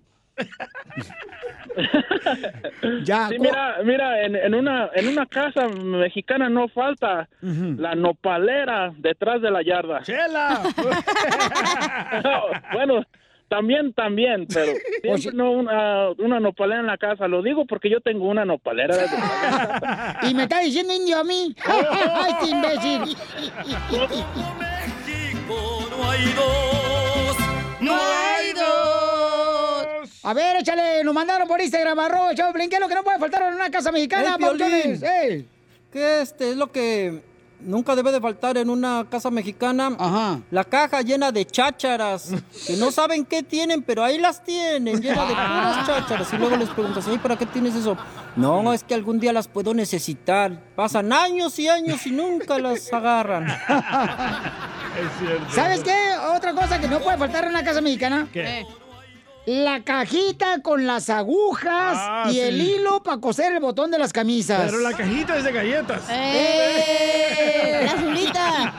Ya,
Sí, mira, mira, en, en una en una casa mexicana no falta la nopalera detrás de la yarda.
¡Chela!
bueno, también, también, pero siempre no una, una nopalera en la casa. Lo digo porque yo tengo una nopalera. desde-
Y me está diciendo indio a mí. Ay, este imbécil.
No hay dos.
No hay dos.
A ver, échale, nos mandaron por Instagram, arroba, Choplin, ¿qué es lo que no puede faltar en una casa mexicana,
Eh, Piolín.
pauchones? ¡Ey!
¿Qué este es lo que nunca debe de faltar en una casa mexicana?
Ajá.
La caja llena de chácharas, que no saben qué tienen, pero ahí las tienen, llena de puras chácharas. Y luego les preguntas, ¿y para qué tienes eso? No, es que algún día las puedo necesitar. Pasan años y años y nunca las agarran.
Es cierto.
¿Sabes qué? Otra cosa que no puede faltar en una casa mexicana.
¿Qué?
La cajita con las agujas
Ah,
y el hilo para coser el botón de las camisas.
Pero la cajita es de galletas.
¡Eh!
La azulita.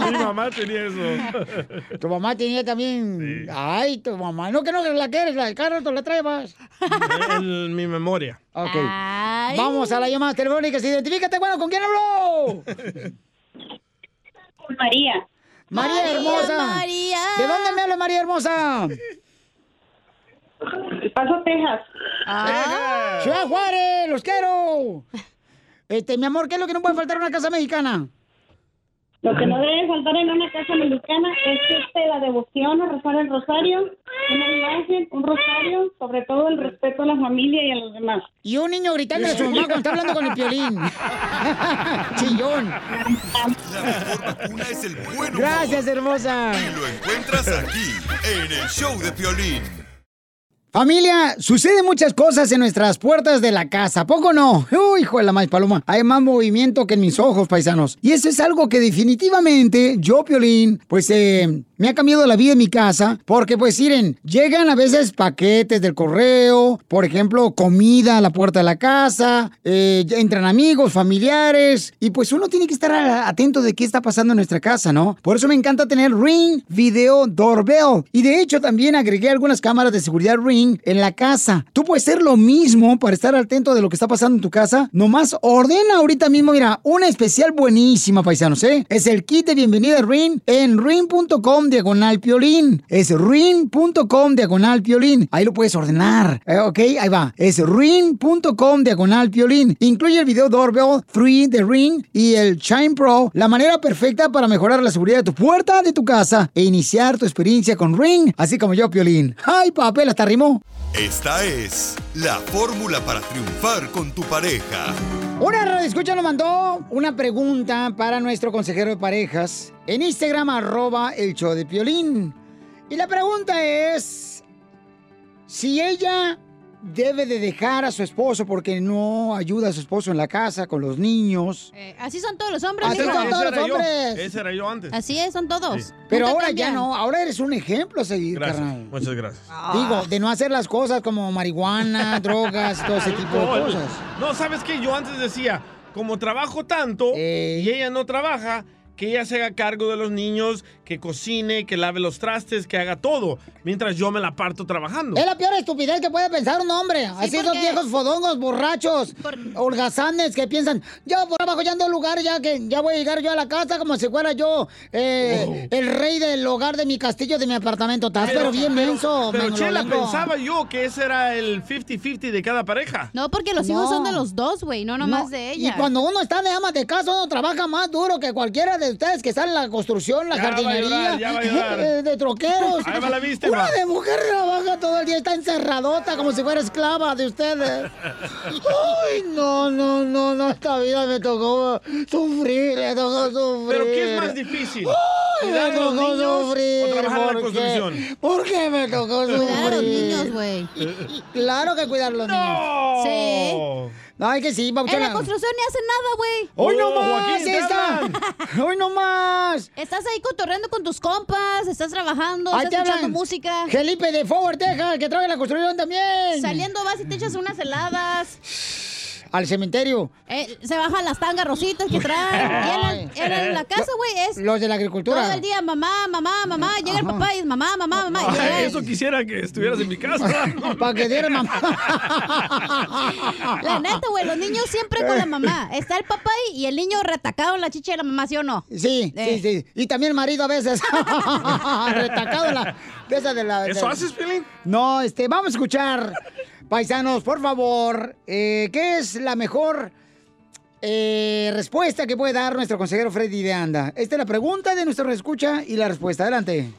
Mi mamá tenía eso.
Tu mamá tenía también. Ay, tu mamá. No, que no la quieres, la del carro, tú la traes.
En mi memoria.
Ok.
Ay.
Vamos a la llamada telefónica. Identifícate, bueno, ¿con quién hablo?
María.
María
María,
Hermosa.
María.
¿De dónde me habla María Hermosa?
Paso, Texas.
Ah.
Ciudad Juárez, los quiero. Este, mi amor, ¿qué es lo que no puede faltar en una casa mexicana?
Lo que no debe faltar en una casa mexicana es este, la devoción, a rezar el rosario, una imagen, un rosario, sobre todo el respeto a la familia y a los demás.
Y un niño gritando a su mamá cuando está hablando con el piolín. Chillón.
La mejor vacuna es el buen humor.
Gracias, hermosa.
Y lo encuentras aquí, en el show de Piolín.
Familia, suceden muchas cosas en nuestras puertas de la casa, ¿a ¿poco no? Uy, hijo de la maíz paloma, hay más movimiento que en mis ojos, paisanos. Y eso es algo que definitivamente yo, Piolín, pues eh, me ha cambiado la vida en mi casa, porque pues miren, llegan a veces paquetes del correo, por ejemplo, comida a la puerta de la casa, eh, entran amigos, familiares, y pues uno tiene que estar atento de qué está pasando en nuestra casa, ¿no? Por eso me encanta tener Ring Video Doorbell. Y de hecho también agregué algunas cámaras de seguridad Ring en la casa. Tú puedes hacer lo mismo para estar atento de lo que está pasando en tu casa. Nomás ordena ahorita mismo, mira, una especial buenísima, paisanos, ¿eh? Es el kit de bienvenida Ring en ring.com diagonal piolín. Es ring.com diagonal piolín. Ahí lo puedes ordenar. Eh, ok, ahí va. Es ring.com diagonal piolín. Incluye el video Doorbell 3 de Ring y el Chime Pro, la manera perfecta para mejorar la seguridad de tu puerta de tu casa e iniciar tu experiencia con Ring, así como yo, piolín. ¡Ay, papel, hasta rimó!
Esta es la fórmula para triunfar con tu pareja.
Una radio escucha nos mandó una pregunta para nuestro consejero de parejas en Instagram, arroba el show de Piolín. Y la pregunta es si ella debe de dejar a su esposo porque no ayuda a su esposo en la casa con los niños.
Eh, así son todos los hombres.
Así son todos los
yo.
hombres.
Ese era yo antes.
Así es, son todos.
Pero ahora ya no, ahora eres un ejemplo a seguir,
Gracias.
carnal.
Muchas gracias.
Digo, de no hacer las cosas como marihuana, drogas todo ese tipo de
No,
cosas.
No, ¿sabes qué? Yo antes decía, como trabajo tanto y ella no trabaja, que ella se haga cargo de los niños, que cocine, que lave los trastes, que haga todo, mientras yo me la parto trabajando.
Es la peor estupidez que puede pensar un hombre. Así esos
porque-
viejos fodongos, borrachos, holgazanes que piensan, yo por abajo ya ando en lugar, ya que ya voy a llegar yo a la casa como si fuera yo eh, el rey del hogar de mi castillo, de mi apartamento. Estás pero, bien menso,
Pero Chela,
mengolengo.
pensaba yo que ese era el 50-50 de cada pareja.
No, porque los hijos son de los dos, güey, no nomás
No,
de ella.
Y cuando uno está de ama de casa, uno trabaja más duro que cualquiera de ustedes que están en la construcción, la
Ya va a
jardinería,
llorar, ya va a llorar.
eh, de troqueros.
Ahí va la víctima.
Una de mujer trabaja todo el día, está encerradota como si fuera esclava de ustedes. Ay, no, no, no, no, esta vida me tocó sufrir, me tocó sufrir.
¿Pero qué es más difícil?
Ay,
¿Cuidar
me tocó sufrir.
o trabajar en la
¿por qué?
construcción?
¿Por qué me tocó sufrir?
Cuidar a los niños, güey.
Claro que cuidar a los niños.
Sí.
Es que sí,
En
Pauchona.
la construcción ni hacen nada, güey.
¡Hoy no
Oh,
más! ¡Esta! ¡Hoy no más!
Estás ahí cotorreando con tus compas, estás trabajando,
Ahí
estás
te
escuchando
hablan.
música.
Felipe de Forward, Texas, que trae la construcción también.
Saliendo vas y te echas unas heladas.
Al cementerio.
Eh, se bajan las tangas rositas que traen. Y en, la- en la casa, güey, es
Los de la agricultura.
todo el día mamá, mamá, mamá. Llega el papá y es mamá, mamá, mamá. y
Ay,
llega-
eso quisiera que estuvieras en mi casa.
Para que diera mamá.
La neta, güey, los niños siempre con la mamá. Está el papá ahí y el niño retacado en la chicha de la mamá, ¿sí o no?
Sí,
Eh.
sí, sí. Y también el marido a veces. Retacado en la. De esa de la.
¿Eso
de-
haces, Pelín?
No, este, vamos a escuchar, paisanos, por favor, eh, ¿qué es la mejor eh, respuesta que puede dar nuestro consejero Freddy de Anda? Esta es la pregunta de nuestro escucha y la respuesta. Adelante.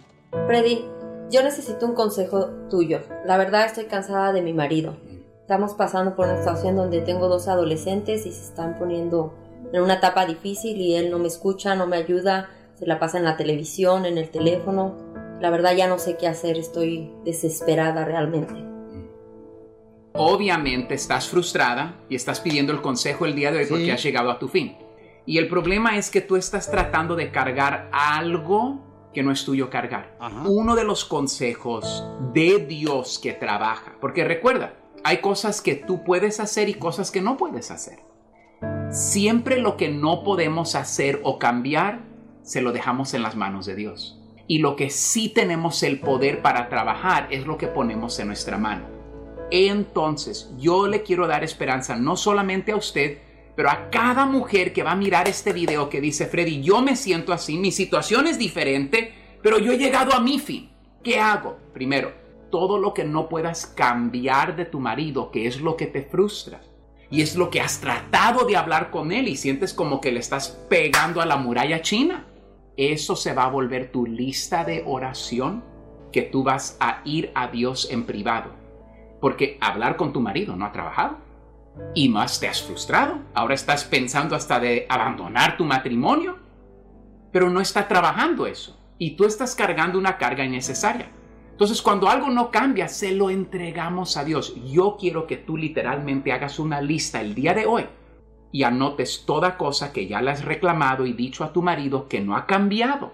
Freddy, yo necesito un consejo tuyo. La verdad estoy cansada de mi marido. Estamos pasando por una situación donde tengo dos adolescentes y se están poniendo en una etapa difícil y él no me escucha, no me ayuda, se la pasa en la televisión, en el teléfono. La verdad ya no sé qué hacer, estoy desesperada realmente.
Obviamente estás frustrada y estás pidiendo el consejo el día de hoy porque has llegado a tu fin. Y el problema es que tú estás tratando de cargar algo que no es tuyo cargar. Uno de los consejos de Dios que trabaja. Porque recuerda, hay cosas que tú puedes hacer y cosas que no puedes hacer. Siempre lo que no podemos hacer o cambiar, se lo dejamos en las manos de Dios. Y lo que sí tenemos el poder para trabajar es lo que ponemos en nuestra mano. Entonces, yo le quiero dar esperanza no solamente a usted, pero a cada mujer que va a mirar este video que dice, Freddy, yo me siento así, mi situación es diferente, pero yo he llegado a mi fin. ¿Qué hago? Primero, todo lo que no puedas cambiar de tu marido, que es lo que te frustra. Y es lo que has tratado de hablar con él y sientes como que le estás pegando a la muralla china. Eso se va a volver tu lista de oración que tú vas a ir a Dios en privado. Porque hablar con tu marido no ha trabajado. Y más te has frustrado. Ahora estás pensando hasta de abandonar tu matrimonio. Pero no está trabajando eso. Y tú estás cargando una carga innecesaria. Entonces cuando algo no cambia, se lo entregamos a Dios. Yo quiero que tú literalmente hagas una lista el día de hoy y anotes toda cosa que ya le has reclamado y dicho a tu marido que no ha cambiado.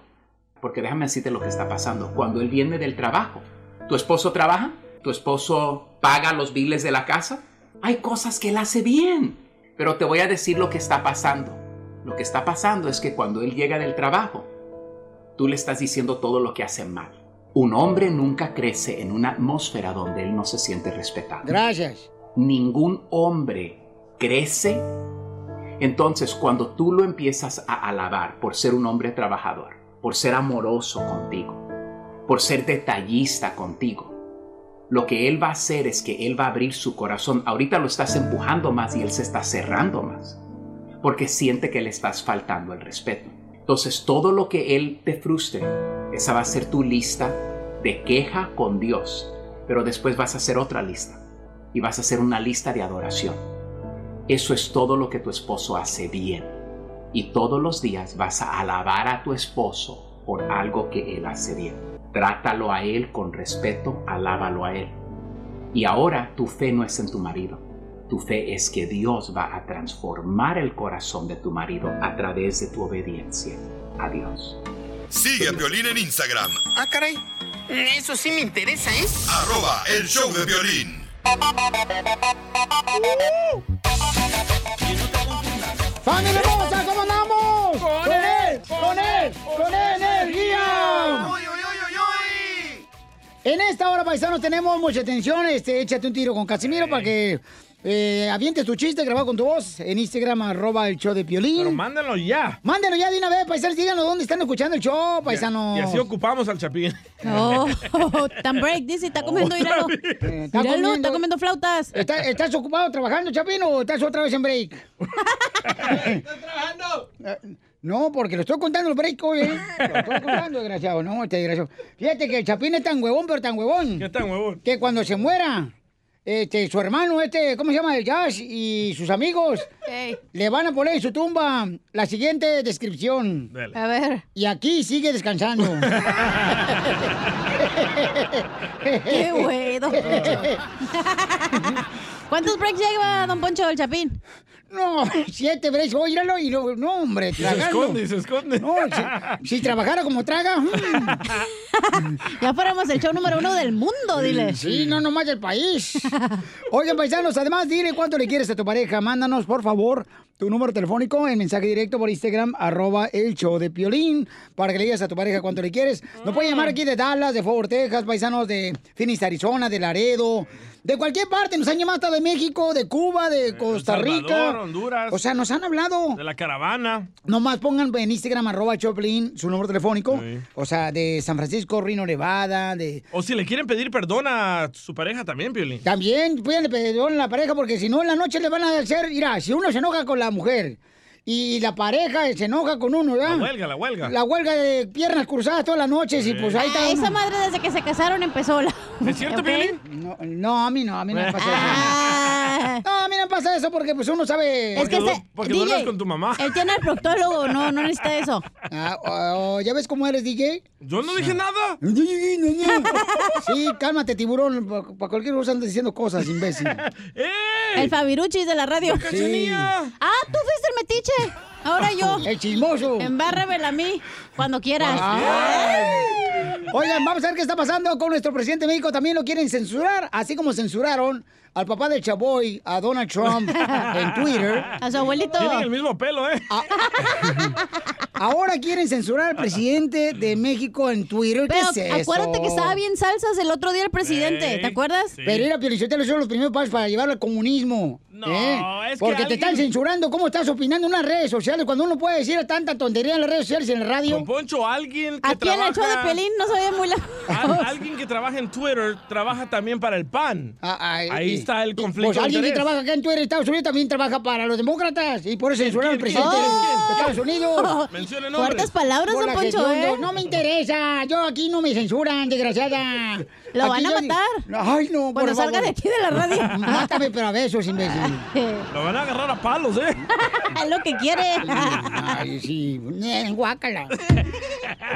Porque déjame decirte lo que está pasando. Cuando él viene del trabajo, tu esposo trabaja, tu esposo paga los biles de la casa, hay cosas que él hace bien. Pero te voy a decir lo que está pasando. Lo que está pasando es que cuando él llega del trabajo, tú le estás diciendo todo lo que hace mal. Un hombre nunca crece en una atmósfera donde él no se siente respetado.
Gracias.
Ningún hombre crece. Entonces, cuando tú lo empiezas a alabar por ser un hombre trabajador, por ser amoroso contigo, por ser detallista contigo. Lo que Él va a hacer es que Él va a abrir su corazón. Ahorita lo estás empujando más y Él se está cerrando más, porque siente que le estás faltando el respeto. Entonces todo lo que Él te frustre, esa va a ser tu lista de queja con Dios, pero después vas a hacer otra lista y vas a hacer una lista de adoración. Eso es todo lo que tu esposo hace bien. Y todos los días vas a alabar a tu esposo por algo que él hace bien. Trátalo a él con respeto, alábalo a él. Y ahora tu fe no es en tu marido. Tu fe es que Dios va a transformar el corazón de tu marido a través de tu obediencia a Dios.
Sigue a Violín en Instagram,
Ah, caray. Eso sí me interesa, ¿eh?
arroba el show de violín.
¡Familia hermosa, En esta hora, paisanos, tenemos mucha atención. Este, échate un tiro con Casimiro para que eh, avientes tu chiste grabado con tu voz en Instagram, arroba el show de Piolín.
Pero mándalo ya.
Mándenlo ya de una vez, paisanos. Díganos dónde están escuchando el show, paisanos.
Y así ocupamos al Chapín.
Oh, tan break, dice, está comiendo, míralo.
Está
Míralo,
comiendo.
está comiendo flautas.
¿Estás, estás ocupado trabajando, Chapín, o estás otra vez en break?
¡Estoy trabajando!
No, porque lo estoy contando el break hoy, ¿eh? Lo estoy contando, desgraciado, no, este desgraciado. Fíjate que el Chapín es tan huevón, pero tan huevón.
¿Qué tan huevón?
Que cuando se muera, este, su hermano, este, ¿cómo se llama? El Jazz y sus amigos le van a poner en su tumba la siguiente descripción.
A ver.
Y aquí sigue descansando.
Qué güey, don Poncho. ¿Cuántos breaks lleva don Poncho el Chapín?
No, siete breaks, óíralo y no, no, hombre,
Y se
tragando.
esconde, se esconde.
No, si, si trabajara como traga. mm.
Ya fuéramos el show número uno del mundo, dile.
Sí, no nomás del país. Oigan, paisanos, además, dile cuánto le quieres a tu pareja. Mándanos, por favor, tu número telefónico en mensaje directo por Instagram, arroba el show de Piolín, para que le digas a tu pareja cuánto le quieres. Nos pueden llamar aquí de Dallas, de Fort Worth, Texas, paisanos de Phoenix, Arizona, de Laredo, de cualquier parte. Nos han llamado hasta de México, de Cuba, de Costa
Salvador,
Rica.
Honduras.
O sea, nos han hablado.
De la caravana.
Nomás pongan en Instagram, arroba Choplin, su número telefónico. O sea, de San Francisco, Reno, Nevada, de...
O si le quieren pedir perdón a su pareja también, Piolín.
También pídanle perdón a la pareja porque si no en la noche le van a hacer, mira, si uno se enoja con la mujer y la pareja se enoja con uno, ¿verdad?
La huelga, la huelga.
La huelga de piernas cruzadas todas las noches y pues ahí está.
Ah, esa madre desde que se casaron empezó la...
¿Es cierto,
¿Ok?
Piolín?
No, no, a mí no, a mí no me pasa
Ah.
No, a mí no me pasa eso porque pues uno sabe...
Es que
Porque, du- porque
DJ,
duermes con tu mamá.
Él tiene el proctólogo, no, no necesita eso.
Ah, oh, ¿Ya ves cómo eres, DJ?
Yo no dije nada.
Sí, cálmate, tiburón. Para cualquier cosa andas diciendo cosas, imbécil.
El Fabiruchis de la radio.
Sí.
Ah, tú fuiste el metiche. Ahora yo.
El chismoso.
Embárramela a mí cuando quieras.
Ay. Oigan, vamos a ver qué está pasando con nuestro presidente de México. También lo quieren censurar, así como censuraron al papá del Chaboy, a Donald Trump, en Twitter.
A su abuelito.
Tienen el mismo pelo, ¿eh?
Ahora quieren censurar al presidente de México en Twitter. ¿Qué
Pero
es eso?
acuérdate que estaba bien salsas el otro día el presidente, ¿te acuerdas?
Pero ir a Piolichotelo son los primeros pasos para llevarlo al comunismo.
No,
¿eh?
es que
Porque te están censurando cómo estás opinando en las redes sociales cuando uno puede decir tanta tontería en las redes sociales y en la radio.
Con Poncho, alguien que
Aquí en el
trabaja...
show de Pelín no se ve muy lejos.
Al- alguien que trabaja en Twitter trabaja también para el PAN. Ahí está el conflicto
Pues alguien que trabaja acá en Twitter, Estados Unidos, también trabaja para los demócratas. Y por eso censuraron al presidente
quién, quién,
de? Estados Unidos.
Nombres.
Fuertes palabras, don
la
Poncho, ¿eh?
No me interesa. Yo aquí no me censuran, desgraciada.
Lo van a matar.
Ay, no, por
Cuando salga
favor.
de aquí de la radio.
Mátame, pero a besos, imbécil.
Lo van a agarrar a palos, ¿eh?
Es lo que quiere.
Ay, sí. Guácala.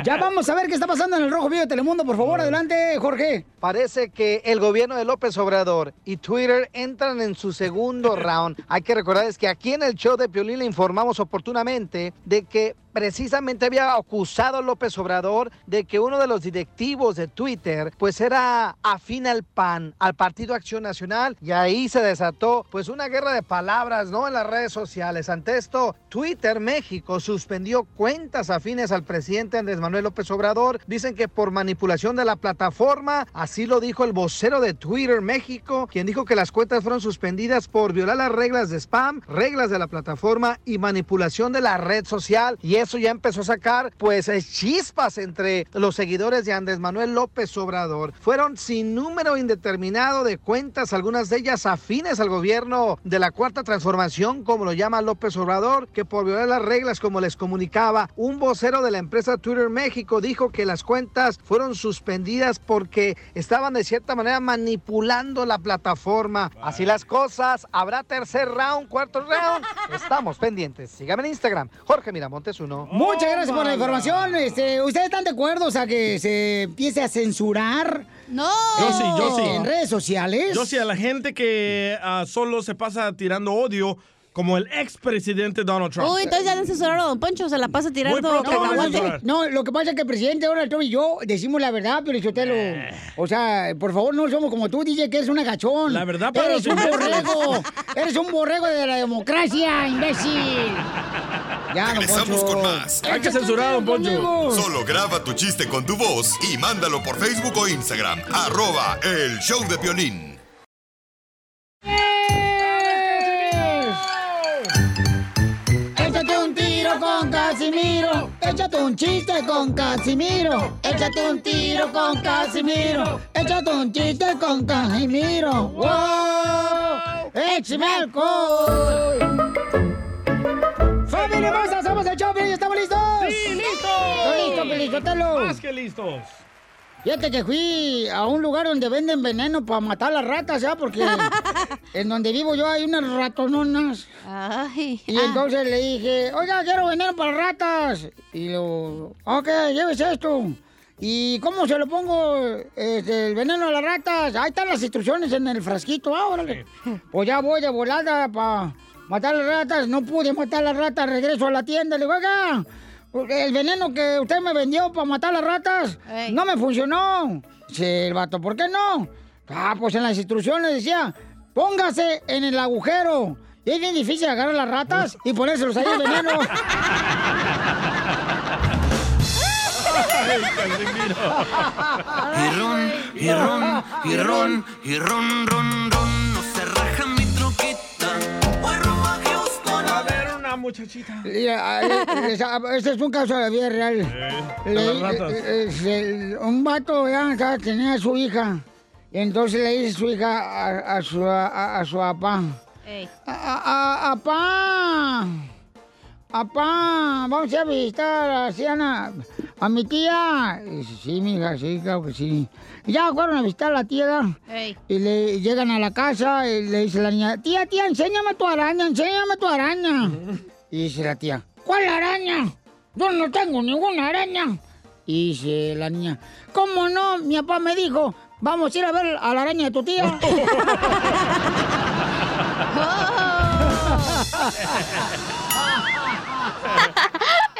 Ya vamos a ver qué está pasando en el Rojo Vivo de Telemundo. Por favor, adelante, Jorge.
Parece que el gobierno de López Obrador y Twitter entran en su segundo round. Hay que recordar es que aquí en el show de Piolín le informamos oportunamente de que precisamente había acusado a López Obrador de que uno de los directivos de Twitter pues era afín al PAN, al Partido Acción Nacional y ahí se desató pues una guerra de palabras, ¿no? En las redes sociales. Ante esto, Twitter México suspendió cuentas afines al presidente Andrés Manuel López Obrador. Dicen que por manipulación de la plataforma, así lo dijo el vocero de Twitter México, quien dijo que las cuentas fueron suspendidas por violar las reglas de spam, reglas de la plataforma y manipulación de la red social. Y eso ya empezó a sacar pues eh, chispas entre los seguidores de Andrés Manuel López Obrador. Fueron sin número indeterminado de cuentas, algunas de ellas afines al gobierno de la Cuarta Transformación, como lo llama López Obrador, que por violar las reglas, como les comunicaba, un vocero de la empresa Twitter México dijo que las cuentas fueron suspendidas porque estaban de cierta manera manipulando la plataforma. Así las cosas, habrá tercer round, cuarto round. Estamos pendientes. Sígame en Instagram, Jorge Miramontes uno.
Muchas gracias por la información. Este, ¿Ustedes están de acuerdo? O sea, que se empiece a censurar.
No.
Yo sí, yo sí.
En redes sociales.
Yo sí, a la gente que ah, solo se pasa tirando odio, como el expresidente Donald Trump.
Uy, entonces ya censuraron a Don Poncho, se la pasa tirando.
No, lo que pasa es que el presidente Donald Trump y yo decimos la verdad, pero yo te lo. O sea, por favor, no somos como tú, DJ, que eres un agachón.
La verdad para
Eres un borrego. Eres un borrego de la democracia, imbécil. Ya, don
Regresamos
Poncho.
con más.
Hay que censurar a Don Poncho.
Solo graba tu chiste con tu voz y mándalo por Facebook o Instagram. Arroba el show de violín.
Tiro con Casimiro. Échate un chiste con Casimiro. Échate un tiro con Casimiro. Échate un chiste con Casimiro. ¡Wow! ¡Échame alcohol! ¡Familia hermosa! ¡Somos el show! ¿Ya estamos listos?
¡Sí, listos!
¡Listo, Pelizotelo!
Más que listos.
Fíjate que fui a un lugar donde venden veneno para matar las ratas, ¿ya? Porque en donde vivo yo hay unas ratononas.
Ay.
Y entonces le dije, oiga, quiero veneno para ratas. Y lo, ok, llévese esto. ¿Y cómo se lo pongo este, el veneno a las ratas? Ahí están las instrucciones en el frasquito, ah, órale. Pues ya voy de volada para matar las ratas. No pude matar las ratas, regreso a la tienda. Le digo, oiga, el veneno que usted me vendió para matar las ratas no me funcionó. Dice el vato, ¿por qué no? Ah, pues en las instrucciones decía, póngase en el agujero. Y es bien difícil agarrar las ratas y ponérselos ahí el veneno.
Y ron, y ron, y ron, y ron, ron, ron.
Muchachita.
Mira, Este es un caso de la vida real. eh, eh, un vato ya tenía a su hija. Y entonces le dice a su hija a, a su, a, a su papá. Apá. Apá, vamos a visitar a, Siana, a mi tía. Y dice, sí, mija, sí, claro que sí. Y ya fueron a visitar a la tía.
Ey.
Y le llegan a la casa y le dice la niña, tía, tía, enséñame tu araña, enséñame tu araña. Y dice la tía, ¿cuál araña? Yo no tengo ninguna araña. Y dice la niña, ¿cómo no? Mi papá me dijo, vamos a ir a ver a la araña de tu tía.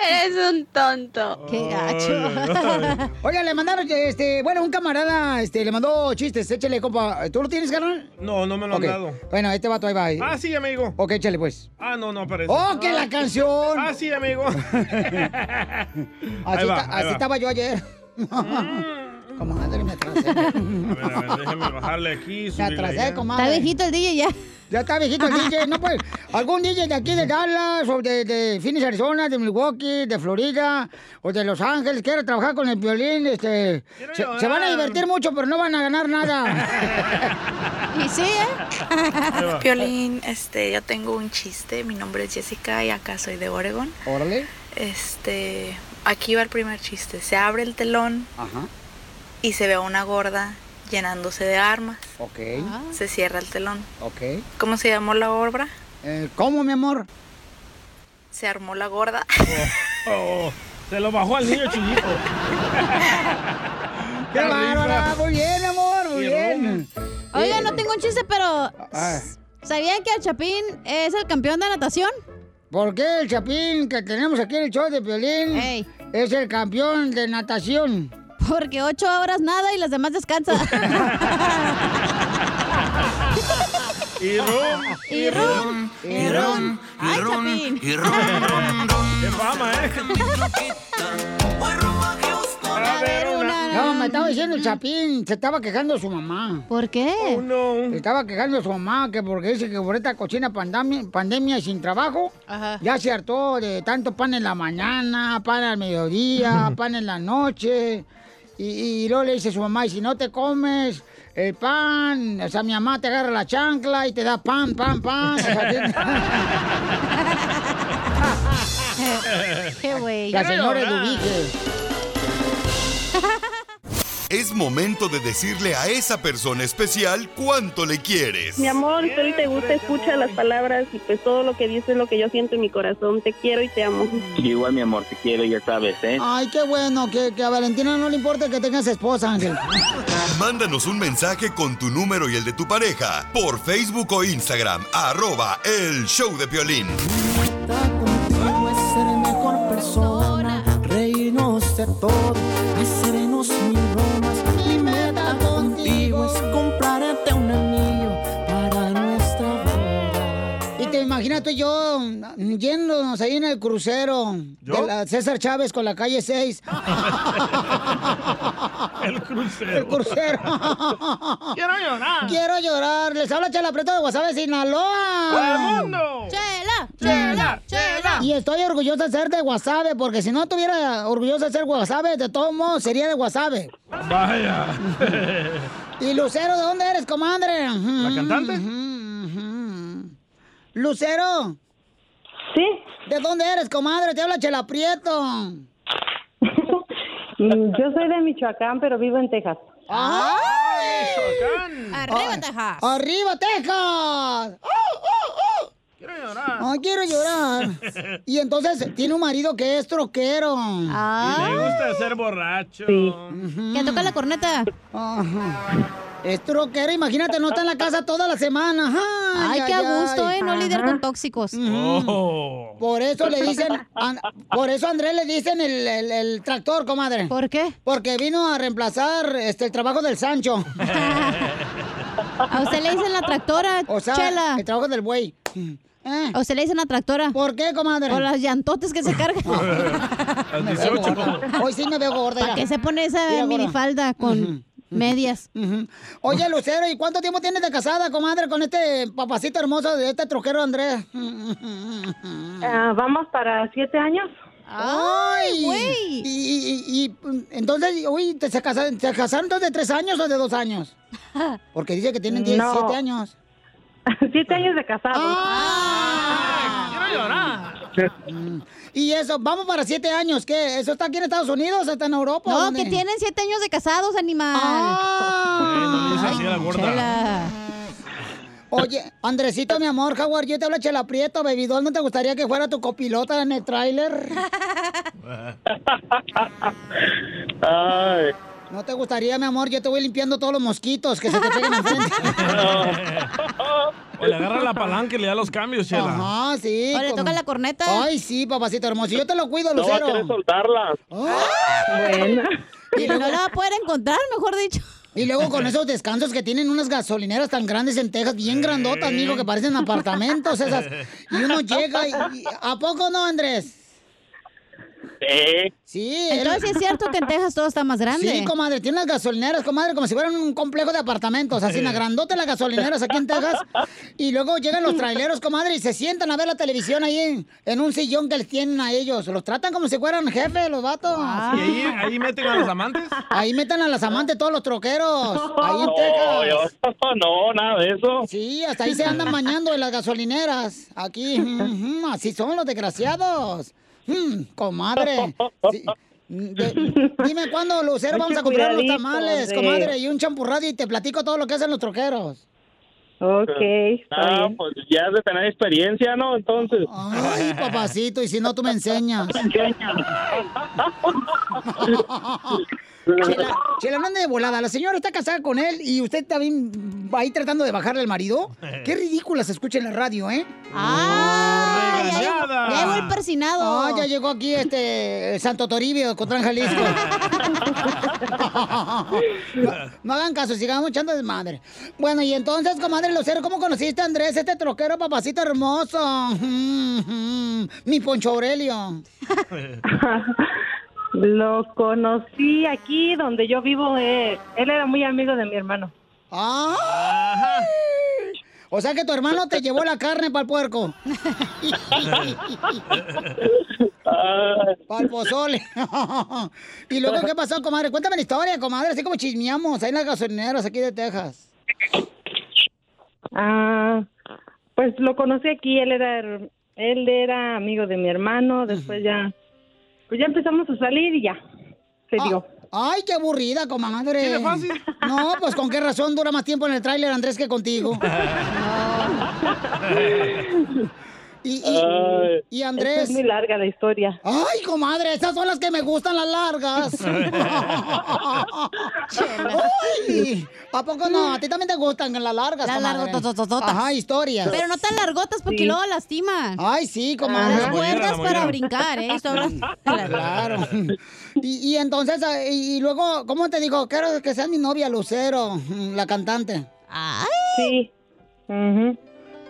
Eres un tonto. Qué gacho.
Oiga, le mandaron, este, bueno, un camarada, este, le mandó chistes, échale, compa. ¿Tú lo tienes, carnal?
No, no me lo
Ok.
han dado.
Bueno, este vato ahí va.
Ah, sí, amigo.
Ok, échale, pues.
Ah, no, no aparece.
¡Oh, que la canción!
Ah, sí, amigo.
Así,
Ahí va, ahí
estaba yo ayer. Comadre, me atrasé.
A ver, a ver, déjeme bajarle aquí.
Me atrasé, comadre.
Está viejito el DJ ya.
Ya está viejito el DJ. No, pues, algún DJ de aquí de Dallas, o de, de Phoenix, Arizona, de Milwaukee, de Florida, o de Los Ángeles, quiere trabajar con el violín, este... Se, se van a divertir mucho, pero no van a ganar nada.
Y sí, ¿eh?
Piolín, este, yo tengo un chiste. Mi nombre es Jessica y acá soy de Oregon.
Órale.
Este, aquí va el primer chiste. Se abre el telón
Ajá.
Y se ve a una gorda llenándose de armas.
Ok.
Se cierra el telón.
Ok.
¿Cómo se llamó la obra?
Eh, ¿Cómo, mi amor?
Se armó la gorda.
Oh, se lo bajó al niño chiquito.
¡Qué bárbara! Muy bien, amor, muy bien.
Oiga, no tengo un chiste, pero
Ah.
¿sabían que el Chapín es el campeón de natación?
¿Por qué el chapín que tenemos aquí en el show de violín es el campeón de natación?
Porque ocho horas nada y las demás descansan.
Y rum.
Y rum.
Y ron, y ron, y ron.
Qué fama, ¿eh?
A
ver, una.
No, me estaba diciendo el Chapín, se estaba quejando su mamá.
¿Por qué?
Oh, no.
Se estaba quejando su mamá, que porque dice que por esta cochina pandemia, pandemia y sin trabajo,
Ajá.
ya se hartó de tanto pan en la mañana, pan al mediodía, pan en la noche. Y, y luego le dice a su mamá, y si no te comes el pan, o sea, mi mamá te agarra la chancla y te da pan, pan, pan. O sea,
Qué güey.
la señora Eduviges.
Es momento de decirle a esa persona especial cuánto le quieres.
Mi amor, si te gusta, escucha las palabras y pues todo lo que dices es lo que yo siento en mi corazón. Te quiero y te amo.
Igual, mi amor, te quiero, ya sabes, ¿eh?
Ay, qué bueno, que, que a Valentina no le importa que tengas esposa, Ángel.
Mándanos un mensaje con tu número y el de tu pareja por Facebook o Instagram, arroba el show de violín.
Contigo es ser mejor persona, reírnos de todo,
Y te imaginas tú y yo mm, yéndonos ahí en el crucero
¿Yo?
de la César Chávez con la calle 6.
El crucero.
El crucero.
Quiero llorar.
Quiero llorar. Les habla Chela Preto de Guasave, Sinaloa.
¡Todo el mundo!
Chela, chela, chela.
Y estoy orgullosa de ser de Guasave, porque si no estuviera orgullosa de ser Guasave, de todos modos sería de Guasave.
Vaya.
¿Y Lucero, de dónde eres, comadre?
¿La cantante?
Lucero.
Sí.
¿De dónde eres, comadre? Te habla Chela Prieto.
Yo soy de Michoacán, pero vivo en Texas.
¡Ay!
Arriba, Texas.
¡Arriba, Texas!
Quiero llorar.
Ay, quiero llorar. Y entonces tiene un marido que es troquero.
Y le
Ah,
gusta ser borracho.
que toca la corneta.
Es troquero, imagínate, no está en la casa toda la semana.
Ay, qué a gusto,
ay.
¿eh? No lidiar con tóxicos.
Oh.
Por eso le dicen, an- por eso a Andrés le dicen el, el- el tractor, comadre.
¿Por qué?
Porque vino a reemplazar este el trabajo del Sancho.
A usted le dicen la tractora,
O sea,
Chela.
el trabajo del buey. Eh,
A usted le dicen la tractora.
¿Por qué, comadre?
Por las llantotes que se cargan.
Veo
18.
gorda. Hoy sí me veo gorda.
¿Para qué se pone esa
Mira, gorda.
minifalda con medias?
Oye, Lucero, ¿y cuánto tiempo tienes de casada, comadre, con este papacito hermoso de este troquero Andrés?
Ah, vamos para siete años.
¡Ay,
güey!
Y, y- y, entonces, uy, ¿te se casaron, ¿se casaron entonces de tres años o de dos años? Porque dice que tienen 17
No.
años.
Siete años de casado.
¡Ah!
Quiero llorar.
Y eso, vamos para siete años, ¿qué? ¿Eso está aquí en Estados Unidos o está en Europa?
No,
dónde?
que tienen siete años de casados, animal.
¡Ah!
Eh, no la gorda.
Oye, Andresito, mi amor, Jaguar, yo te hablo Chela Prieto, bebidol, ¿no te gustaría que fuera tu copilota en el tráiler?
Ay,
¿No te gustaría, mi amor? Yo te voy limpiando todos los mosquitos que se te peguen enfrente.
O le agarra la palanca y le da los cambios, Chela.
Ajá, sí.
O le
como-
toca la corneta.
Ay, sí, papacito hermoso. Yo te lo cuido,
no va a
Lucero.
querer soltarla.
Bueno.
Y
no la va a poder encontrar, mejor dicho.
y luego con esos descansos que tienen unas gasolineras tan grandes en Texas, bien grandotas, amigo, que parecen apartamentos esas. Y uno llega y, y- ¿A poco no, Andrés?
Sí.
Sí.
Entonces es cierto que en Texas todo está más grande.
Sí, comadre, tiene las gasolineras, comadre, como si fueran un complejo de apartamentos, así, en grandote las gasolineras aquí en Texas. Y luego llegan los traileros, comadre, y se sientan a ver la televisión ahí en, en un sillón que les tienen a ellos. Los tratan como si fueran jefes, los vatos.
¿Y ahí, ahí meten a los amantes?
Ahí metan a las amantes todos los troqueros, ahí en
No,
Texas.
yo- no, nada de eso.
Sí, hasta ahí se andan bañando en las gasolineras. Aquí, así son los desgraciados. Mm, comadre. Sí. De- dime cuándo, Lucero, vamos a comprar los tamales,
hombre.
comadre, y un champurrado y te platico todo lo que hacen los troqueros.
Ok,
Ah, pues ya has de tener experiencia, ¿no? Entonces.
Ay, papacito, y si no, tú me enseñas. Chela, Chela, no ande de volada. La señora está casada con él y usted también va ahí tratando de bajarle al marido. Qué ridícula se escucha en la radio, ¿eh?
¡Ah! Ya, llegó-
regañada.
ya llegó el persinado.
Ah, ya llegó aquí este Santo Toribio, Cotlán, Jalisco. no, no hagan caso, sigamos echando desmadre. Bueno, y entonces, comadre Lucero, ¿cómo conociste a Andrés, este troquero papacito hermoso? Mi Poncho Aurelio.
Lo conocí aquí donde yo vivo. eh, él era muy amigo de mi hermano.
¡Ah! O sea que tu hermano te llevó la carne para el puerco. para el pozole. ¿Y luego qué pasó, comadre? Cuéntame la historia, comadre, así como chismeamos ahí en las gasolineras aquí de Texas.
Ah, pues lo conocí aquí. Él era él era amigo de mi hermano. Después ya, pues ya empezamos a salir y ya se dio.
Ay, qué aburrida, comadre.
¿Sí de fácil?
No, pues con qué razón dura más tiempo en el tráiler Andrés que contigo. y, y,
Ay.
y Andrés.
Es muy larga la historia.
Ay, comadre, esas son las que me gustan, las largas. Ay, ¿A poco no? A ti también te gustan las largas,
Las largotototototas.
Ajá, historias.
Pero no tan largotas porque
Sí.
luego lastiman.
Ay, sí, comadre.
Las cuerdas para brincar, ¿eh?
Claro. Y, y entonces, ah, y, y luego, ¿cómo te digo? Quiero que seas mi novia, Lucero, la cantante.
Sí. Ujú.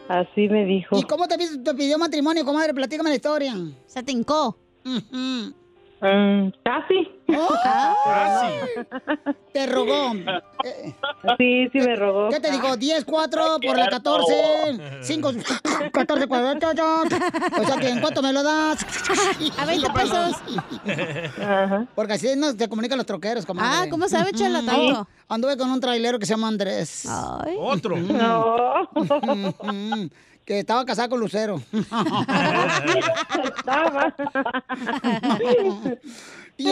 Así me dijo.
¿Y cómo te, pi- te pidió matrimonio, comadre? Platícame la historia.
Se te hincó.
Mm, casi.
Te rogó.
Sí, sí me rogó.
¿Qué te dijo? 10, 4 por la 14, 5, 14, 4, O sea que en cuánto me lo das?
A 20 pesos.
Porque así no se comunican los troqueros, comadre.
Ah, ¿cómo sabe, Chela, tanto?
Anduve con un trailero que se llama Andrés.
Otro.
No. Que estaba casado con Lucero. y,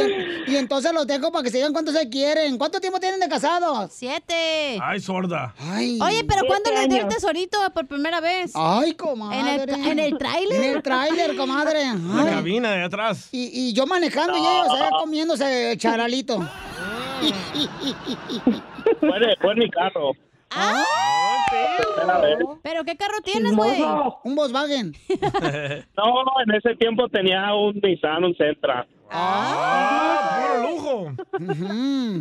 y entonces los dejo para que se digan cuánto se quieren. ¿Cuánto tiempo tienen de casados?
Siete.
Ay, sorda.
Oye, pero ¿cuándo les dio el tesorito por primera vez?
Ay, comadre.
¿En el, tra- en el tráiler?
En el tráiler, comadre.
La
Ay.
cabina de atrás.
Y, y yo manejando y ellos allá comiéndose el charalito.
Fue, de- fue en mi carro.
Ah.
¿Pero qué carro tienes, güey?
Un Volkswagen.
No, en ese tiempo tenía un Nissan, un Sentra.
¡Ah!
¡Puro lujo!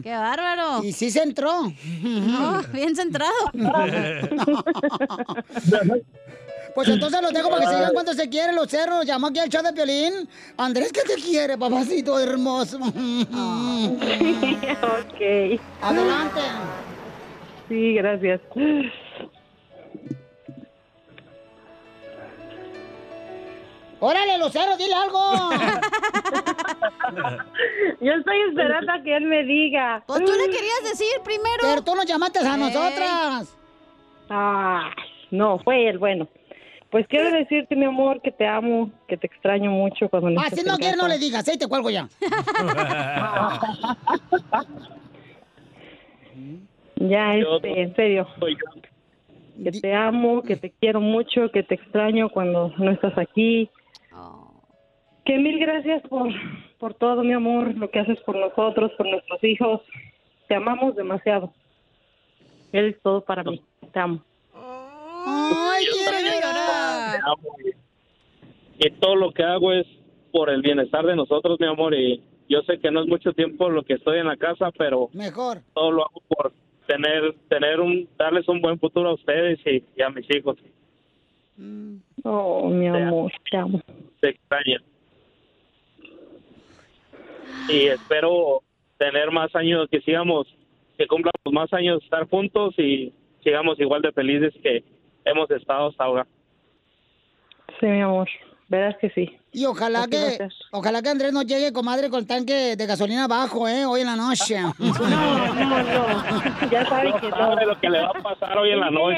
¡Qué bárbaro!
Y sí se entró.
No, bien centrado.
Pues entonces los dejo para que se digan cuánto se quieren los cerros. Llamó aquí al show de Piolín. Andrés, ¿qué te quiere, papacito hermoso?
ok.
Adelante.
Sí, gracias.
¡Órale, Lucero, dile algo!
Yo estoy esperando a que él me diga.
Pues tú le querías decir primero.
Pero tú nos llamaste a nosotras.
Ah, no, fue él, bueno. Pues quiero decirte, mi amor, que te amo, que te extraño mucho cuando no
Ah, si no quieres, no le digas. Ahí te cuelgo ya.
Ya, este, en serio. Que te amo, que te quiero mucho, que te extraño cuando no estás aquí. Que mil gracias por, por todo, mi amor, lo que haces por nosotros, por nuestros hijos. Te amamos demasiado. Eres todo para mí. Te amo.
Ay, quiero
llorar.
Te amo y, y todo lo que hago es por el bienestar de nosotros, mi amor. Y yo sé que no es mucho tiempo lo que estoy en la casa, pero
Mejor.
todo lo hago por tener, tener un, darles un buen futuro a ustedes y, y a mis hijos.
Oh, mi amor, te amo.
Te extraño. Y espero tener más años, que sigamos, que cumplamos más años de estar juntos y sigamos igual de felices que hemos estado hasta ahora.
Sí, mi amor. Verás que sí.
Y ojalá
Así
que, ojalá que Andrés nos llegue, comadre, con el tanque de gasolina abajo, ¿eh? Hoy en la noche.
No, no, no. Ya sabe que no.
sabe lo que le va a pasar hoy en la noche.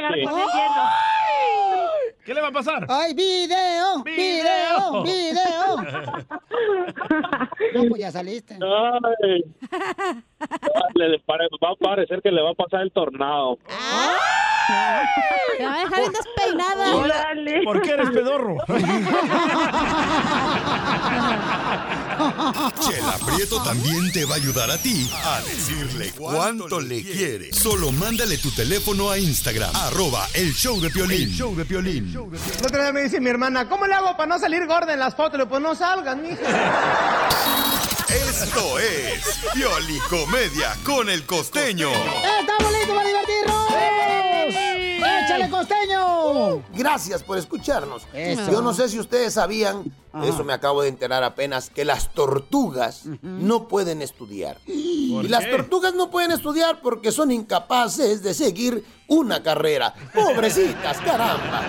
¿Qué le va a pasar?
¡Ay, video! ¡Video! ¡Video! No, pues ya saliste.
Ay. Le- le pare- va a parecer que le va a pasar el tornado.
Te va a dejar bien despeinada.
Órale.
¿Por qué eres pedorro?
Chela Prieto también te va a ayudar a ti a decirle cuánto le quiere. Solo mándale tu teléfono a Instagram, arroba el show de Piolín. El show de Piolín.
El otro día me dice mi hermana, ¿cómo le hago para no salir gorda en las fotos? Pues no salgan, mija.
Esto es Pioli Comedia con el costeño.
¡Estamos listos para divertirnos! ¡Échale, costeño! ¡Bravo!
Gracias por escucharnos.
Eso.
Yo no sé si ustedes sabían,
Ajá.
eso me acabo de enterar apenas, que las tortugas no pueden estudiar.
¿Por
Y las tortugas no pueden estudiar porque son incapaces de seguir una carrera. Pobrecitas, caramba.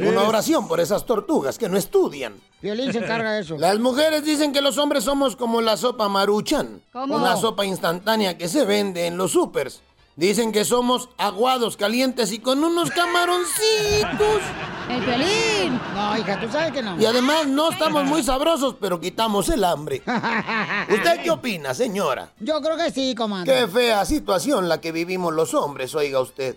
Una oración por esas tortugas que no estudian.
Violín se encarga de eso.
Las mujeres dicen que los hombres somos como la sopa maruchan.
¿Cómo?
Una sopa instantánea que se vende en los supers. Dicen que somos aguados, calientes y con unos camaroncitos.
¡El violín! No, hija, tú sabes que no.
Y además no estamos muy sabrosos, pero quitamos el hambre. ¿Usted qué opina, señora?
Yo creo que sí, comandante.
Qué fea situación la que vivimos los hombres, oiga usted.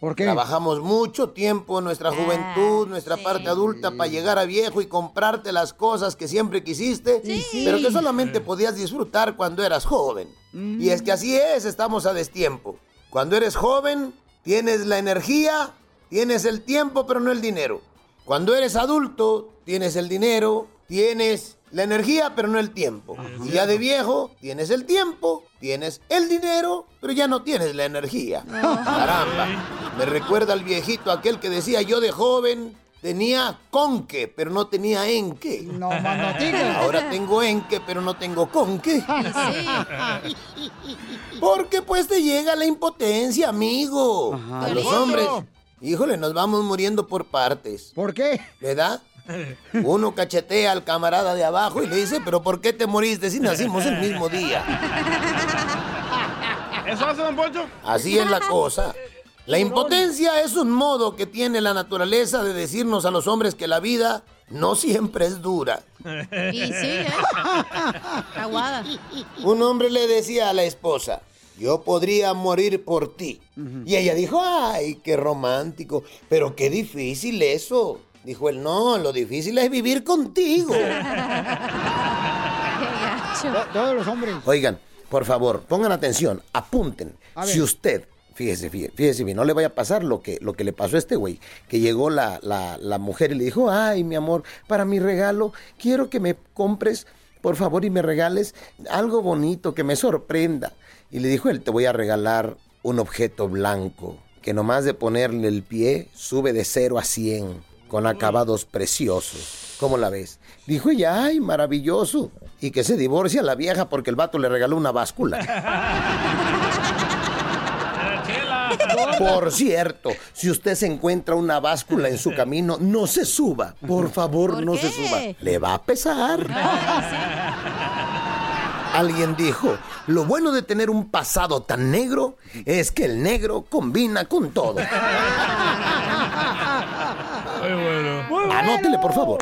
¿Por qué?
Trabajamos mucho tiempo, nuestra juventud, nuestra parte adulta, para llegar a viejo y comprarte las cosas que siempre quisiste, pero que solamente podías disfrutar cuando eras joven. Y es que así es, estamos a destiempo. Cuando eres joven, tienes la energía, tienes el tiempo, pero no el dinero. Cuando eres adulto, tienes el dinero, tienes la energía, pero no el tiempo. Y ya de viejo, tienes el tiempo, tienes el dinero, pero ya no tienes la energía. Caramba. Me recuerda al viejito aquel que decía yo de joven tenía conque, pero no tenía enque.
No, más no digas.
Ahora tengo enque, pero no tengo conque. Porque pues te llega la impotencia, amigo. A los hombres. Híjole, nos vamos muriendo por partes.
¿Por qué?
¿Verdad? Uno cachetea al camarada de abajo y le dice, pero ¿por qué te moriste si nacimos el mismo día?
¿Eso hace, don Poncho?
Así es la cosa. La impotencia es un modo que tiene la naturaleza de decirnos a los hombres que la vida no siempre es dura.
Y sí, ¿eh? Aguada.
Un hombre le decía a la esposa, yo podría morir por ti. Y ella dijo, ay, qué romántico, pero qué difícil eso. Dijo él, no, lo difícil es vivir contigo.
Todos los hombres.
Oigan, por favor, pongan atención, apunten. Si usted, fíjese, fíjese, fíjese bien, no le vaya a pasar lo que, lo que le pasó a este güey, que llegó la, la, la mujer y le dijo, ay, mi amor, para mi regalo, quiero que me compres, por favor, y me regales algo bonito, que me sorprenda. Y le dijo él, te voy a regalar un objeto blanco, que nomás de ponerle el pie, sube de 0 a 100, con acabados preciosos. ¿Cómo la ves? Dijo ella, ay, maravilloso. Y que se divorcia la vieja porque el vato le regaló una báscula. Por cierto, si usted se encuentra una báscula en su camino, no se suba. Por favor,
¿Por
no
qué?
se suba. Le va a pesar. Alguien dijo, lo bueno de tener un pasado tan negro es que el negro combina con todo. Anótele, por favor.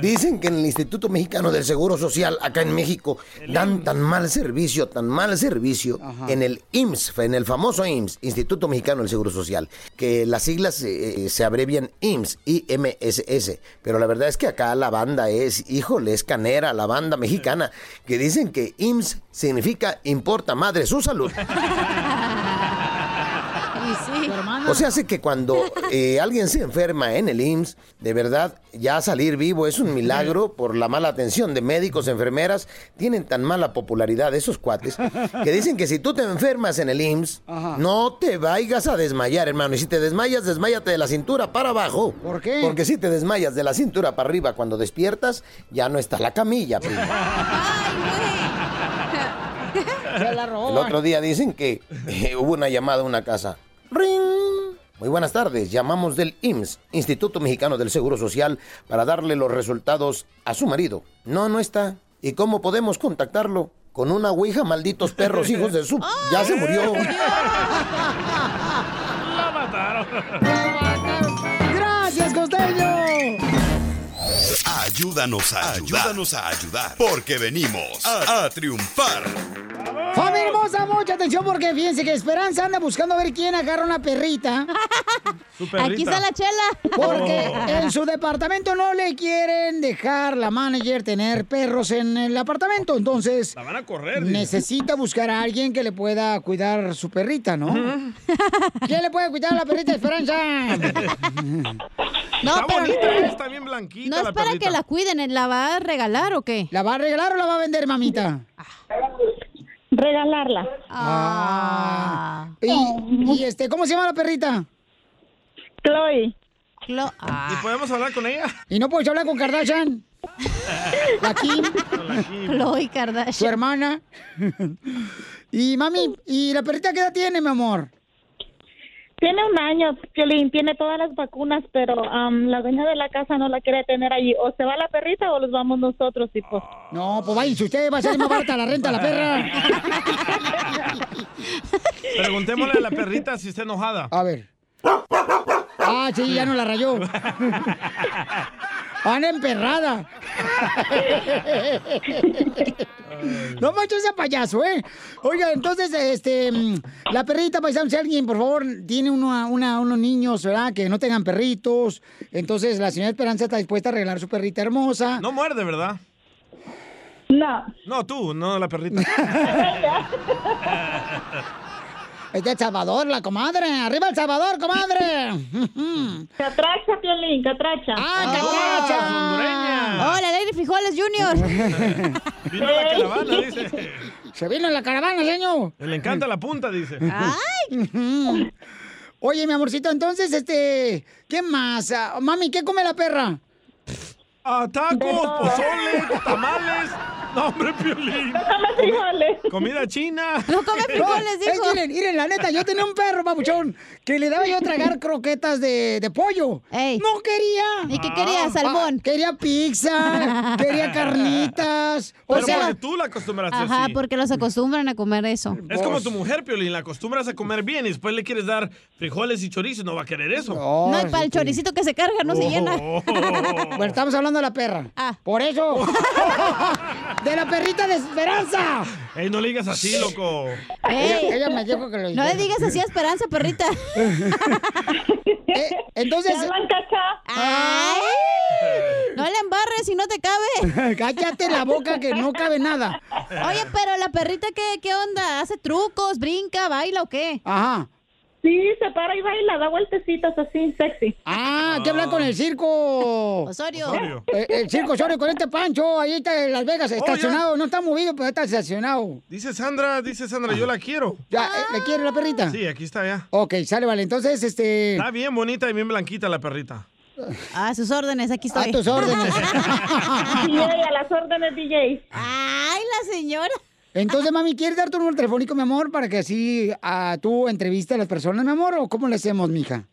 Dicen que en el Instituto Mexicano del Seguro Social, acá en México, dan tan mal servicio, tan mal servicio en el IMSS, en el famoso IMSS, Instituto Mexicano del Seguro Social, que las siglas eh, se abrevian IMSS, IMSS. Pero la verdad es que acá la banda es, híjole, es canera, la banda mexicana, que dicen que IMSS significa importa madre su salud. O sea, hace que cuando eh, alguien se enferma en el IMSS, de verdad, ya salir vivo es un milagro por la mala atención de médicos, enfermeras. Tienen tan mala popularidad esos cuates que dicen que si tú te enfermas en el IMSS, no te vayas a desmayar, hermano. Y si te desmayas, desmayate de la cintura para abajo. ¿Por qué? Porque si te desmayas de la cintura para arriba cuando despiertas, ya no está la camilla, primo. El otro día dicen que eh, hubo una llamada a una casa. ¡Ring! Muy buenas tardes. Llamamos del IMSS, Instituto Mexicano del Seguro Social, para darle los resultados a su marido. No, no está. ¿Y cómo podemos contactarlo? Con una ouija, malditos perros, hijos de su... Ya se murió.
La mataron.
¡Gracias, costeño!
Ayúdanos a ayudar. Ayúdanos a ayudar. Porque venimos a, a triunfar.
Familia hermosa, mucha atención porque fíjense que Esperanza anda buscando a ver quién agarra una perrita.
perrita. Aquí está la chela.
Porque
Oh.
en su departamento no le quieren dejar la manager tener perros en el apartamento. Entonces,
La van a correr. dice.
necesita buscar a alguien que le pueda cuidar su perrita, ¿no? ¿Quién le puede cuidar a la perrita Esperanza?
No,
está
pero-
bonita, eh, está bien blanquita
No es
la
para
perrita.
que la cuiden, ¿la va a regalar o qué?
¿La va a regalar o la va a vender, mamita?
Regalarla.
Ah. Y, y, este, ¿cómo se llama la perrita?
Chloe.
¿Y podemos hablar con ella?
¿Y no puedes hablar con Kardashian? La Kim.
Chloe Kardashian.
Su hermana. y mami, ¿y la perrita qué edad tiene, mi amor?
Tiene un año, Piolín, tiene todas las vacunas, pero am, la dueña de la casa no la quiere tener allí. O se va la perrita o los vamos nosotros, y pues.
No, pues vaya, si usted va a ser más barata la renta a la perra.
Preguntémosle a la perrita si está enojada.
A ver. Ah, sí, ya no la rayó. Anda emperrada. No manches ese payaso, ¿eh? Oiga, entonces, este, mm, la perrita, paisano, si alguien, por favor, tiene una, una- unos niños, ¿verdad? Que no tengan perritos. Entonces, la señora Esperanza está dispuesta a regalar su perrita hermosa.
No muerde, ¿verdad?
No.
No, tú, no la perrita.
Es de El Salvador, la comadre. ¡Arriba El Salvador, comadre!
Catracha, Piolín, catracha.
¡Ah,
Hola, Lady Frijoles Junior.
Vino la caravana, dice.
Se vino en la caravana, señor.
Le encanta la punta, dice.
Ay. Oye, mi amorcito, entonces, este, ¿qué más? Ah, mami, ¿qué come la perra?
Ah, tacos, pozole, tamales. No, hombre, Piolín.
frijoles.
Comida china.
No come frijoles,
Es que, miren, miren, la neta, yo tenía un perro, papuchón, que le daba yo a tragar croquetas de, de pollo. No quería.
¿Y qué quería,
Ah,
salmón?
ah, quería pizza, quería carnitas. O
Pero
sea,
porque tú la acostumbraste
Ajá,
así.
porque los acostumbran a comer eso.
Es como tu mujer, Piolín, la acostumbras a comer bien y después le quieres dar frijoles y chorizo, no va a querer eso.
No, y para el choricito que se carga no se llena.
Bueno, estamos hablando de la perra.
Ah.
Por eso. De la perrita de Esperanza.
Ey, no le digas así, loco.
Ella,
Ey.
ella me dijo que lo
No le digas así a Esperanza, perrita.
Eh, entonces.
Ay, no le embarres si no te cabe.
Cállate la boca que no cabe nada.
Oye, pero la perrita, ¿qué, qué onda? ¿Hace trucos, brinca, baila o qué?
Ajá.
Sí, se para y baila, da vueltecitas así, sexy.
Ah, ¿qué hablar con el circo?
Osorio.
Osorio.
Eh, el circo Osorio con este Pancho, ahí está en Las Vegas, estacionado. No está movido, pero está estacionado.
Dice Sandra, dice Sandra, yo la quiero.
Ya, eh, ¿le quiere la perrita?
Sí, aquí está ya.
Ok, sale, vale. Entonces, este.
Está bien bonita y bien blanquita la perrita.
A sus órdenes, aquí estoy.
A tus órdenes.
DJ, a las órdenes, DJ.
Ay, la señora.
Entonces, mami, ¿quieres dar tu número telefónico, mi amor, para que así ah, tú entrevistes a las personas, mi amor? ¿O cómo le hacemos, mija?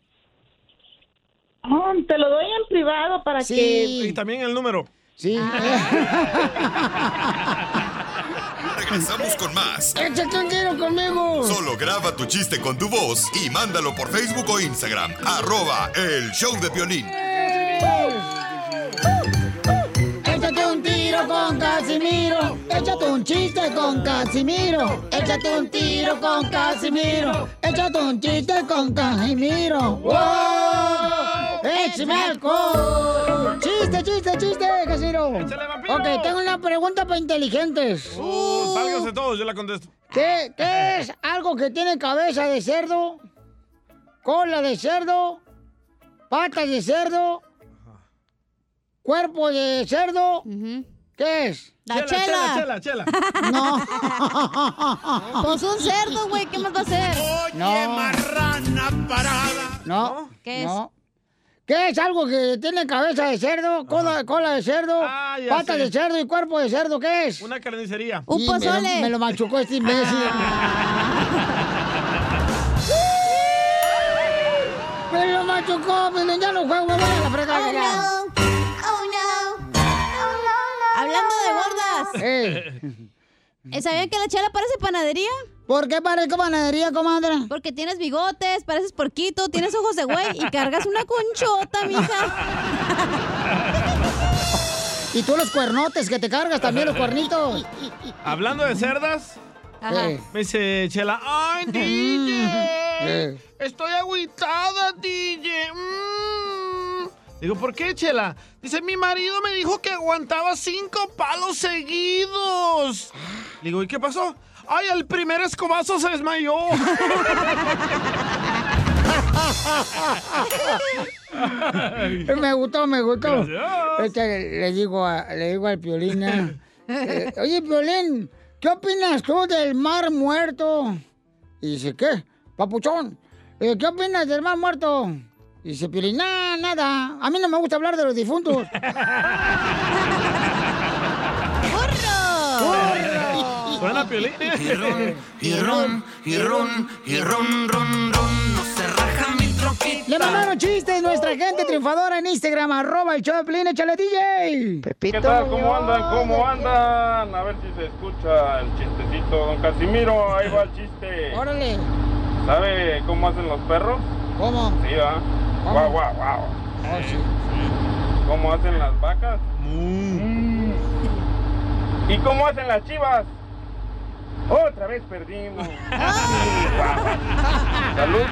Oh, te lo doy en privado para que...
Y también el número.
Sí.
Regresamos con más.
¡Échate un tiro conmigo!
Solo graba tu chiste con tu voz y mándalo por Facebook o Instagram. Arroba el show de violín.
Un tiro con Casimiro. Échate un chiste con Casimiro. Échate un tiro con Casimiro. Échate un chiste con Casimiro. ¡Wow! ¡Échame alcohol! ¡Chiste, chiste, chiste, Casimiro! Ok, tengo una pregunta para inteligentes.
Uh, sálganse todos, yo la contesto.
¿Qué, ¿Qué es algo que tiene cabeza de cerdo, cola de cerdo, patas de cerdo, cuerpo de cerdo? ¿Qué es?
La
Chela,
chela.
chela, chela.
No.
Pues un cerdo, güey, ¿qué más va a hacer?
No. marrana parada. No.
¿Qué es?
no. ¿Qué es algo que tiene cabeza de cerdo, cola, cola de cerdo,
Ah,
patas
sé.
de cerdo y cuerpo de cerdo? ¿Qué es?
Una carnicería.
Un
Y me lo-
pozole.
Me lo, machucó este imbécil. me lo machucó, me ya no juego, me voy a la fregada. ya.
Hablando de gordas. ¿eh, ¿Sabían que la chela parece panadería?
¿Por qué parezco panadería, comadre?
Porque tienes bigotes, pareces porquito, tienes ojos de güey y cargas una conchota, mija.
Y tú los cuernotes que te cargas también, los cuernitos.
Hablando de cerdas,
Ajá.
Me dice Chela, ¡ay, DJ! Estoy agüitada, DJ. Mm". Digo, ¿por qué, Chela? Dice, mi marido me dijo que aguantaba cinco palos seguidos. Digo, ¿y qué pasó? ¡Ay, el primer escobazo se desmayó!
Me gustó, me gustó. Este, le digo a, le digo al Piolín, eh, eh, oye, Piolín, ¿qué opinas tú del mar muerto? Y dice, ¿qué? Papuchón, eh, ¿qué opinas del mar muerto? Y dice, Piolín, nada, nada. A mí no me gusta hablar de los difuntos.
Suena Piolín.
Y ron, y ron, y ron, y ron, ron, ron, no se raja mi troquita.
Le mandaron chistes nuestra gente triunfadora en Instagram, arroba el show de Piolín, échale DJ.
¿Qué tal? ¿Cómo andan? ¿Cómo andan? A ver si se escucha el chistecito. Don Casimiro, ahí va el chiste.
Órale.
¿Sabe cómo hacen los perros?
¿Cómo?
Sí, ¿va? Guau, guau, guau.
Oh, sí.
¿Cómo hacen las vacas? Mm. ¿Y cómo hacen las chivas? Otra vez perdimos. Salud.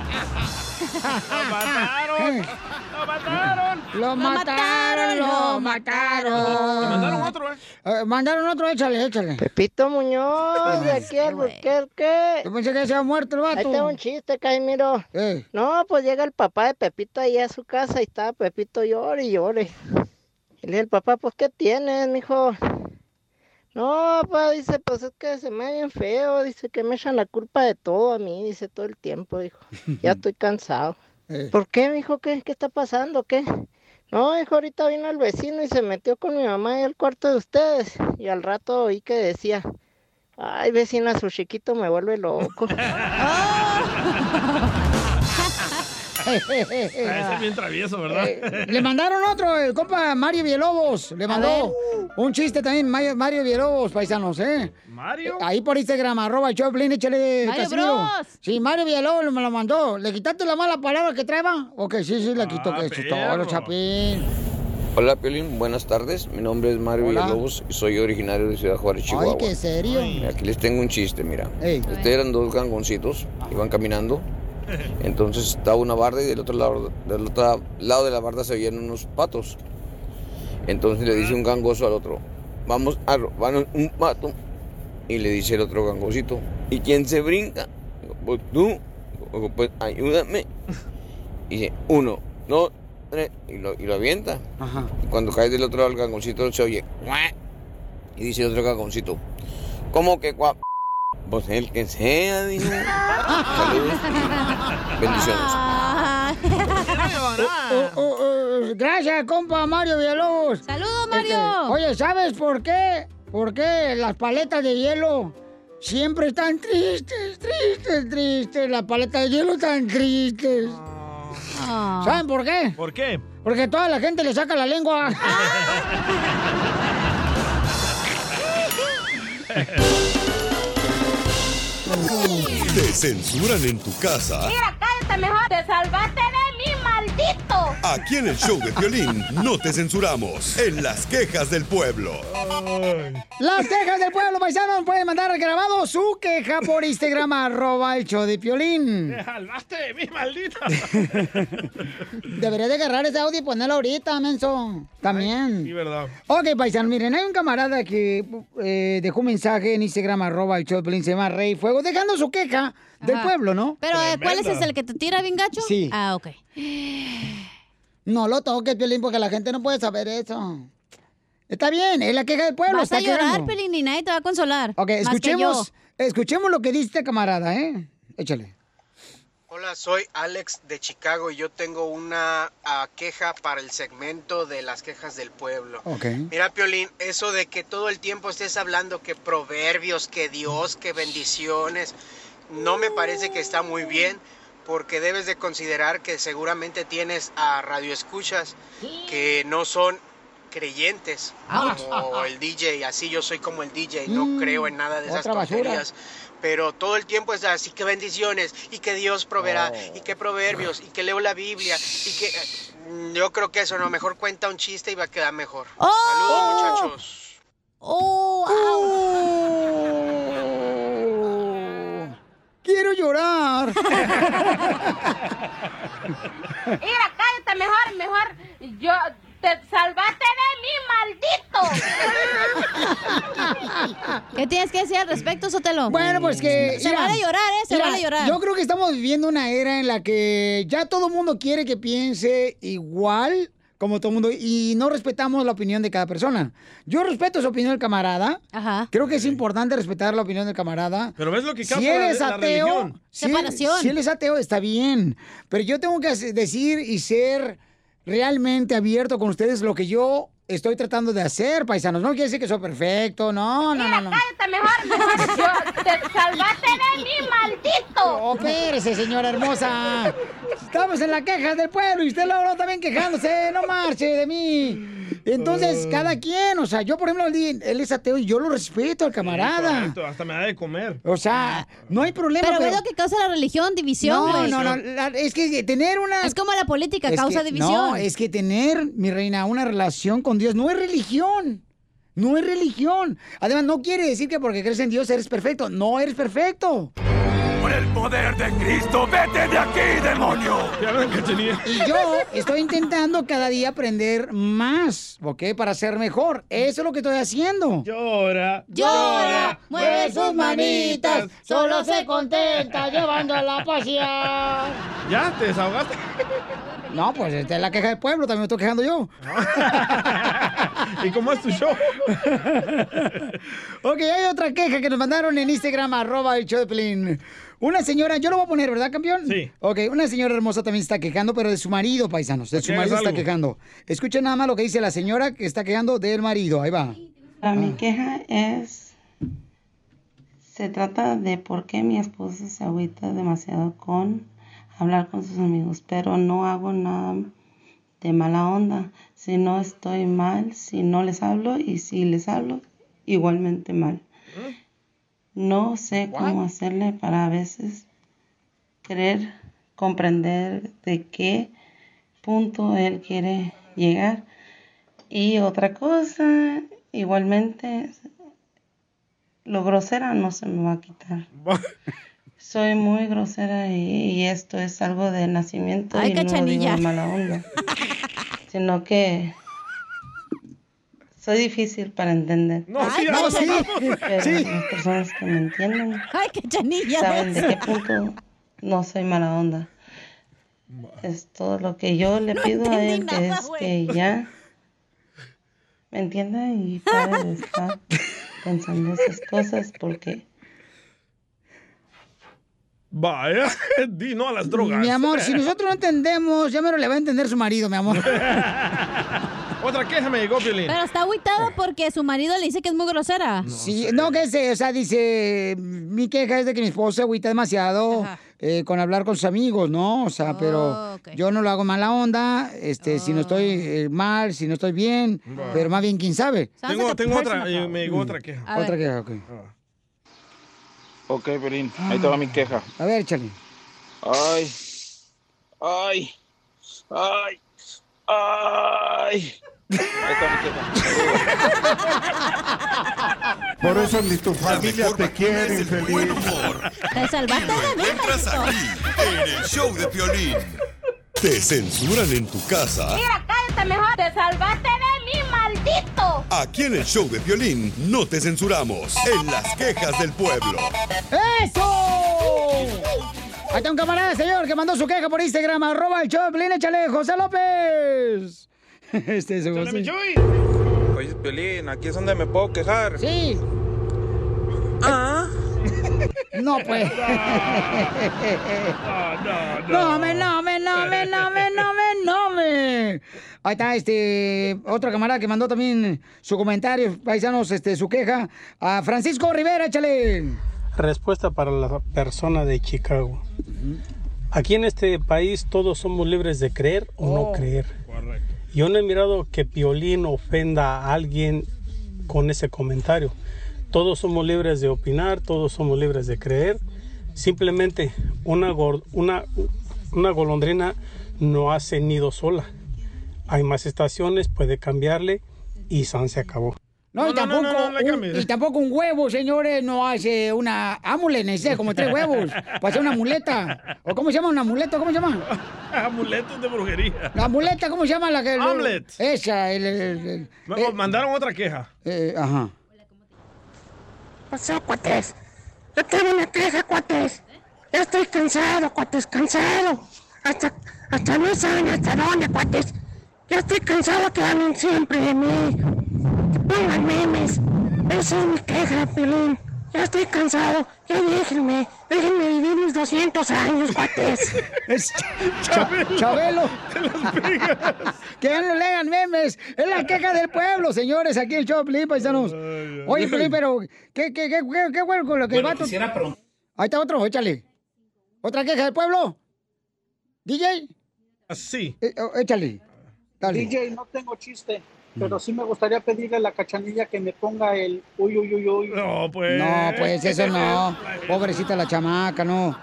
¡Lo mataron! ¡Lo mataron!
Lo mataron, lo mataron.
mandaron otro, ¿eh?
Eh, mandaron otro, échale, échale.
Pepito Muñoz, de aquí al Burquerque.
Yo pensé que se había muerto el vato.
Ahí tengo un chiste, Caimiro.
Eh.
No, pues llega el papá de Pepito ahí a su casa y está Pepito llore y llore. Y le dice el papá, pues, ¿qué tienes, mijo? No, papá, dice, pues es que se me ve bien feo, dice que me echan la culpa de todo a mí, dice todo el tiempo, dijo. Ya estoy cansado. ¿Por qué, mijo? ¿Qué, ¿Qué está pasando? ¿Qué? No, hijo, ahorita vino el vecino y se metió con mi mamá ahí al cuarto de ustedes. Y al rato oí que decía, ay, vecina, su chiquito me vuelve loco.
Ese es bien travieso, ¿verdad?
Eh, Le mandaron otro, el compa Mario Villalobos. Le mandó un chiste también, Mario, Mario Villalobos, paisanos, ¿eh?
¿Mario?
Ahí por Instagram, arroba el Choplin, échale
Mario
Casimiro.
Bros.
Sí, Mario Villalobos me lo mandó. ¿Le quitaste la mala palabra que traeba? Ok, sí, sí, la quito, que es todo,
perro.
Chapín.
Hola Piolín, buenas tardes. Mi nombre es Mario
Hola.
Villalobos y soy originario de Ciudad Juárez, Chihuahua.
qué serio.
Mira, Aquí les tengo un chiste, mira. Este eran dos gangoncitos, iban caminando. Entonces estaba una barda y del otro lado, del otro lado de la barda se veían unos patos. Entonces le dice un gangoso al otro, vamos a robar un pato. Y le dice el otro gangosito, ¿y quién se brinca? Digo, Pues tú, Digo, pues ayúdame. Y dice, uno, dos, tres, y lo, y lo avienta. Y cuando cae del otro lado el gangoncito se oye, y dice el otro gangoncito, ¿cómo que cuá? Pues el que sea, dijo. Saludos. Bendiciones.
Oh, oh, oh, gracias, compa Mario Villalobos.
¡Saludos,
Este,
Mario!
oye, ¿sabes por qué? ¿Por qué las paletas de hielo siempre están tristes, tristes, tristes? Las paletas de hielo están tristes. ¿Saben por qué?
¿Por qué?
Porque toda la gente le saca la lengua.
¿Te censuran en tu casa?
cállate mejor. Te salvaste de
Aquí en el show de violín no te censuramos. En las quejas del pueblo.
Las quejas del pueblo paisano pueden mandar grabado su queja por Instagram, arroba el show de Piolín.
¡Te salvaste de mí, maldita!
Debería de agarrar ese audio y ponerlo ahorita, menso. También.
Sí, verdad.
Ok, paisano, miren, hay un camarada que eh, dejó un mensaje en Instagram, arroba el show de Piolín, se llama Rey Fuego, dejando su queja del
Ajá.
pueblo, ¿no?
Pero, eh, ¿cuál es ese, el que te tira bien gacho?
Sí.
Ah, ok.
No lo toques, Piolín, porque la gente no puede saber eso. Está bien, es la queja del pueblo.
Vas
está
a llorar,
quejando.
Pelín, y nadie te va a consolar.
Ok,
más que
escuchemos, escuchemos lo que dice este camarada, ¿eh? Échale.
Hola, soy Alex de Chicago y yo tengo una ah, queja para el segmento de las quejas del pueblo.
Ok.
Mira, Piolín, eso de que todo el tiempo estés hablando que proverbios, que Dios, que bendiciones, no me parece que está muy bien porque debes de considerar que seguramente tienes a radioescuchas que no son creyentes como el DJ, así yo soy como el DJ, no
Mm,
creo en nada de esas tonterías pero todo el tiempo es así que bendiciones y que Dios proveerá y que proverbios y que leo la Biblia y que eh, yo creo que eso no mejor cuenta un chiste y va a quedar mejor. Saludos muchachos.
¡Oh!
Quiero llorar.
Mira, cállate mejor, mejor. Yo te salvaste de mí, maldito.
¿Qué tienes que decir al respecto, Sotelo?
Bueno, pues que.
Se
mira,
vale llorar, ¿eh? Se
mira,
vale llorar.
Yo creo que estamos viviendo una era en la que ya todo el mundo quiere que piense igual como todo mundo, y no respetamos la opinión de cada persona. Yo respeto su opinión del camarada. Creo que es importante respetar la opinión del camarada.
Pero ves lo que
Si
causa
él
la-
es
la
ateo, si él, si él es ateo, está bien. Pero yo tengo que decir y ser realmente abierto con ustedes lo que yo estoy tratando de hacer, paisanos. No quiere decir que soy perfecto, no, no, no, no.
Cállate mejor, mejor. Yo- te salvaste de mí, maldito.
Oh, espérese, señora hermosa. Estamos en la queja del pueblo y usted luego también quejándose. No marche de mí. Entonces, cada quien, o sea, yo por ejemplo, él es ateo y yo lo respeto al camarada.
Correcto, hasta me da de comer.
O sea, no hay problema.
Pero ves lo que causa la religión, división,
No, no, no, la- es que tener una...
Es como la política,
Es
causa
que-
división.
No, es que tener, mi reina, una relación con Dios no es religión. No es religión. Además, no quiere decir que porque crees en Dios eres perfecto. No eres perfecto.
Poder de Cristo, vete de aquí, demonio.
Y yo estoy intentando cada día aprender más, ¿ok? Para ser mejor. Eso es lo que estoy haciendo.
Llora,
llora, mueve sus manitas, solo se contenta llevándola a pasear.
¿Ya? ¿Te desahogaste?
No, pues esta es la queja del pueblo, también me estoy quejando yo.
¿Y cómo es tu show?
ok, hay otra queja que nos mandaron en Instagram, arroba el show de Pelín. Una señora, yo lo voy a poner, ¿verdad, campeón? Sí. Ok, una señora hermosa también está quejando, pero de su marido, paisanos. De su marido está quejando. Escuchen nada más lo que dice la señora que está quejando del marido. Ahí va.
Para mi queja es, se trata de por qué mi esposo se agüita demasiado con hablar con sus amigos, pero no hago nada de mala onda. Si no estoy mal, si no les hablo y si les hablo, igualmente mal. No sé cómo hacerle para a veces querer comprender de qué punto él quiere llegar. Y otra cosa, igualmente, lo grosera no se me va a quitar. Soy muy grosera y, y esto es algo de nacimiento
Ay,
y no lo digo mala onda, sino que soy difícil para entender.
No, sí, no, sí.
Pero
Sí.
las personas que me entienden
Ay, cachanilla.
saben de qué punto no soy mala onda. Es todo lo que yo le
No
pido a él, que
nada,
es que ya me entienda y pare de estar pensando esas cosas porque
Vaya, di no a las drogas.
Mi amor, si nosotros no entendemos, ya me lo le va a entender su marido, mi amor.
Otra queja me llegó, Piolín.
Pero está agüitada porque su marido le dice que es muy grosera.
Sí, no, que sé, o sea, dice, mi queja es de que mi esposo se agüita demasiado eh, con hablar con sus amigos, ¿no? O sea, pero yo no lo hago mala onda, este, si no estoy eh, mal, si no estoy bien, pero más bien, ¿quién sabe?
Tengo, tengo otra, eh, me llegó otra queja.
A Otra ver. queja, ok.
Ok, Pelín, ahí te va mi queja.
A ver, échale.
Ay, ay, ay, ay. Ahí está mi queja.
Por eso ni tu familia te quiere, infeliz.
Te salvaste de mí,
aquí en el show de Piolín. Te censuran en tu casa.
Mira, cállate mejor. Te salvaste de mí, maldito.
Aquí en el show de Piolín no te censuramos. En las quejas del pueblo.
¡Eso! Ahí está un camarada, señor, que mandó su queja por Instagram, arroba el show de Pelín, échale, José López. Este es José.
Oye, Pelín, aquí es donde me puedo quejar.
Sí. Ah. No, pues. No, me, no, me, no, me, no, me, no, me, no, me. Ahí está, este, otro camarada que mandó también su comentario, paisanos, este, su queja. A Francisco Rivera, échale.
Respuesta para la persona de Chicago. Aquí en este país todos somos libres de creer o
Oh.
no creer. Yo no he mirado que Piolín ofenda a alguien con ese comentario. Todos somos libres de opinar, todos somos libres de creer. Simplemente una, una, una golondrina no hace nido sola. Hay más estaciones, puede cambiarle y San se acabó.
No, y, tampoco, un, y tampoco un huevo, señores, no hace una amuleta, necesita como tres huevos para hacer una muleta. ¿O cómo se llama una muleta? ¿Cómo se llama?
Amuletos de brujería.
La muleta, ¿cómo se llama? La que,
Omelet.
Esa, el... el- el-
Me-
eh,
mandaron otra queja.
eh, ajá.
Pasó, cuates. Yo tengo una queja, cuates. Ya estoy cansado, cuates, cansado. Hasta, hasta no saben hasta dónde, cuates.
Ya estoy cansado que hablen siempre de mí. Que pongan memes. Esa es mi queja, Piolín. Ya estoy cansado. Ya déjenme. Déjenme vivir mis 200 años, cuates.
Es Cha- Chabelo. que ya no lean memes. Es la queja del pueblo, señores. Aquí el show, Pelín, paisanos. Oye, Pelín, pero ¿qué, qué, qué, qué, qué bueno con lo que el
Bueno,
vato-
quisiera pregun-
Ahí está otro, échale. ¿Otra queja del pueblo? ¿DJ?
Sí.
Eh, oh, échale. Dale.
DJ, no tengo chiste, pero sí me gustaría pedirle a la cachanilla que me ponga el uy, uy, uy, uy.
No, pues.
No, pues eso no. Pobrecita la chamaca, no.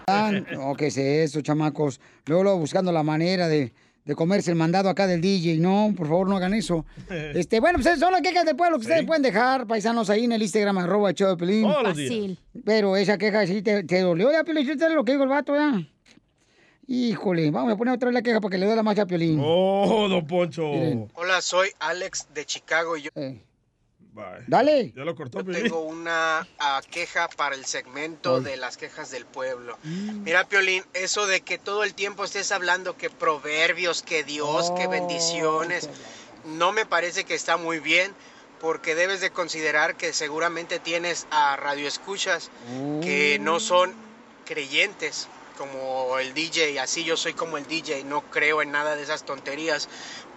No, ¿qué es eso, chamacos? Luego, luego buscando la manera de, de comerse el mandado acá del DJ. No, por favor, no hagan eso. Este, bueno, pues esas son las quejas del pueblo que ustedes pueden dejar, paisanos, ahí en el Instagram, arroba show de Pelín. Pero esa queja sí te, te dolió, ya, Piolín, ¿sí lo que dijo el vato, ya. Híjole, vamos a poner otra vez la queja para que le duela más a Piolín.
Oh, don Poncho.
Miren.
Hola, soy Alex de Chicago y yo
Dale.
Ya lo cortó,
yo tengo una ah, queja para el segmento de las quejas del pueblo. Mira, Piolín, eso de que todo el tiempo estés hablando que proverbios, que Dios, que bendiciones, no me parece que está muy bien porque debes de considerar que seguramente tienes a radioescuchas que no son creyentes como el DJ, así yo soy como el DJ, no creo en nada de esas tonterías,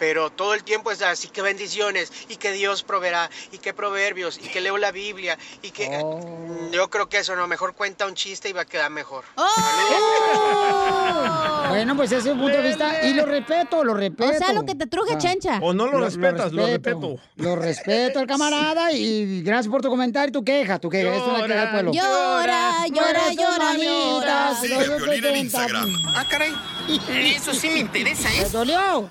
pero todo el tiempo es así que bendiciones y que Dios proveerá y que proverbios y que leo la Biblia y que Mm, yo creo que eso no, mejor cuenta un chiste y va a quedar mejor.
Bueno, pues ese es un punto de vista y lo respeto, lo respeto.
O sea, lo que te truje,
Ah.
chencha.
O no lo respetas, lo respeto.
Lo respeto al camarada y gracias por tu comentario y tu queja, tu queja. Esto es una queja del pueblo.
Llora, llora, llora, llora.
Sigue a Piolín en Instagram.
Ah, caray. Eso sí me interesa, ¿eh?
¿Te dolió?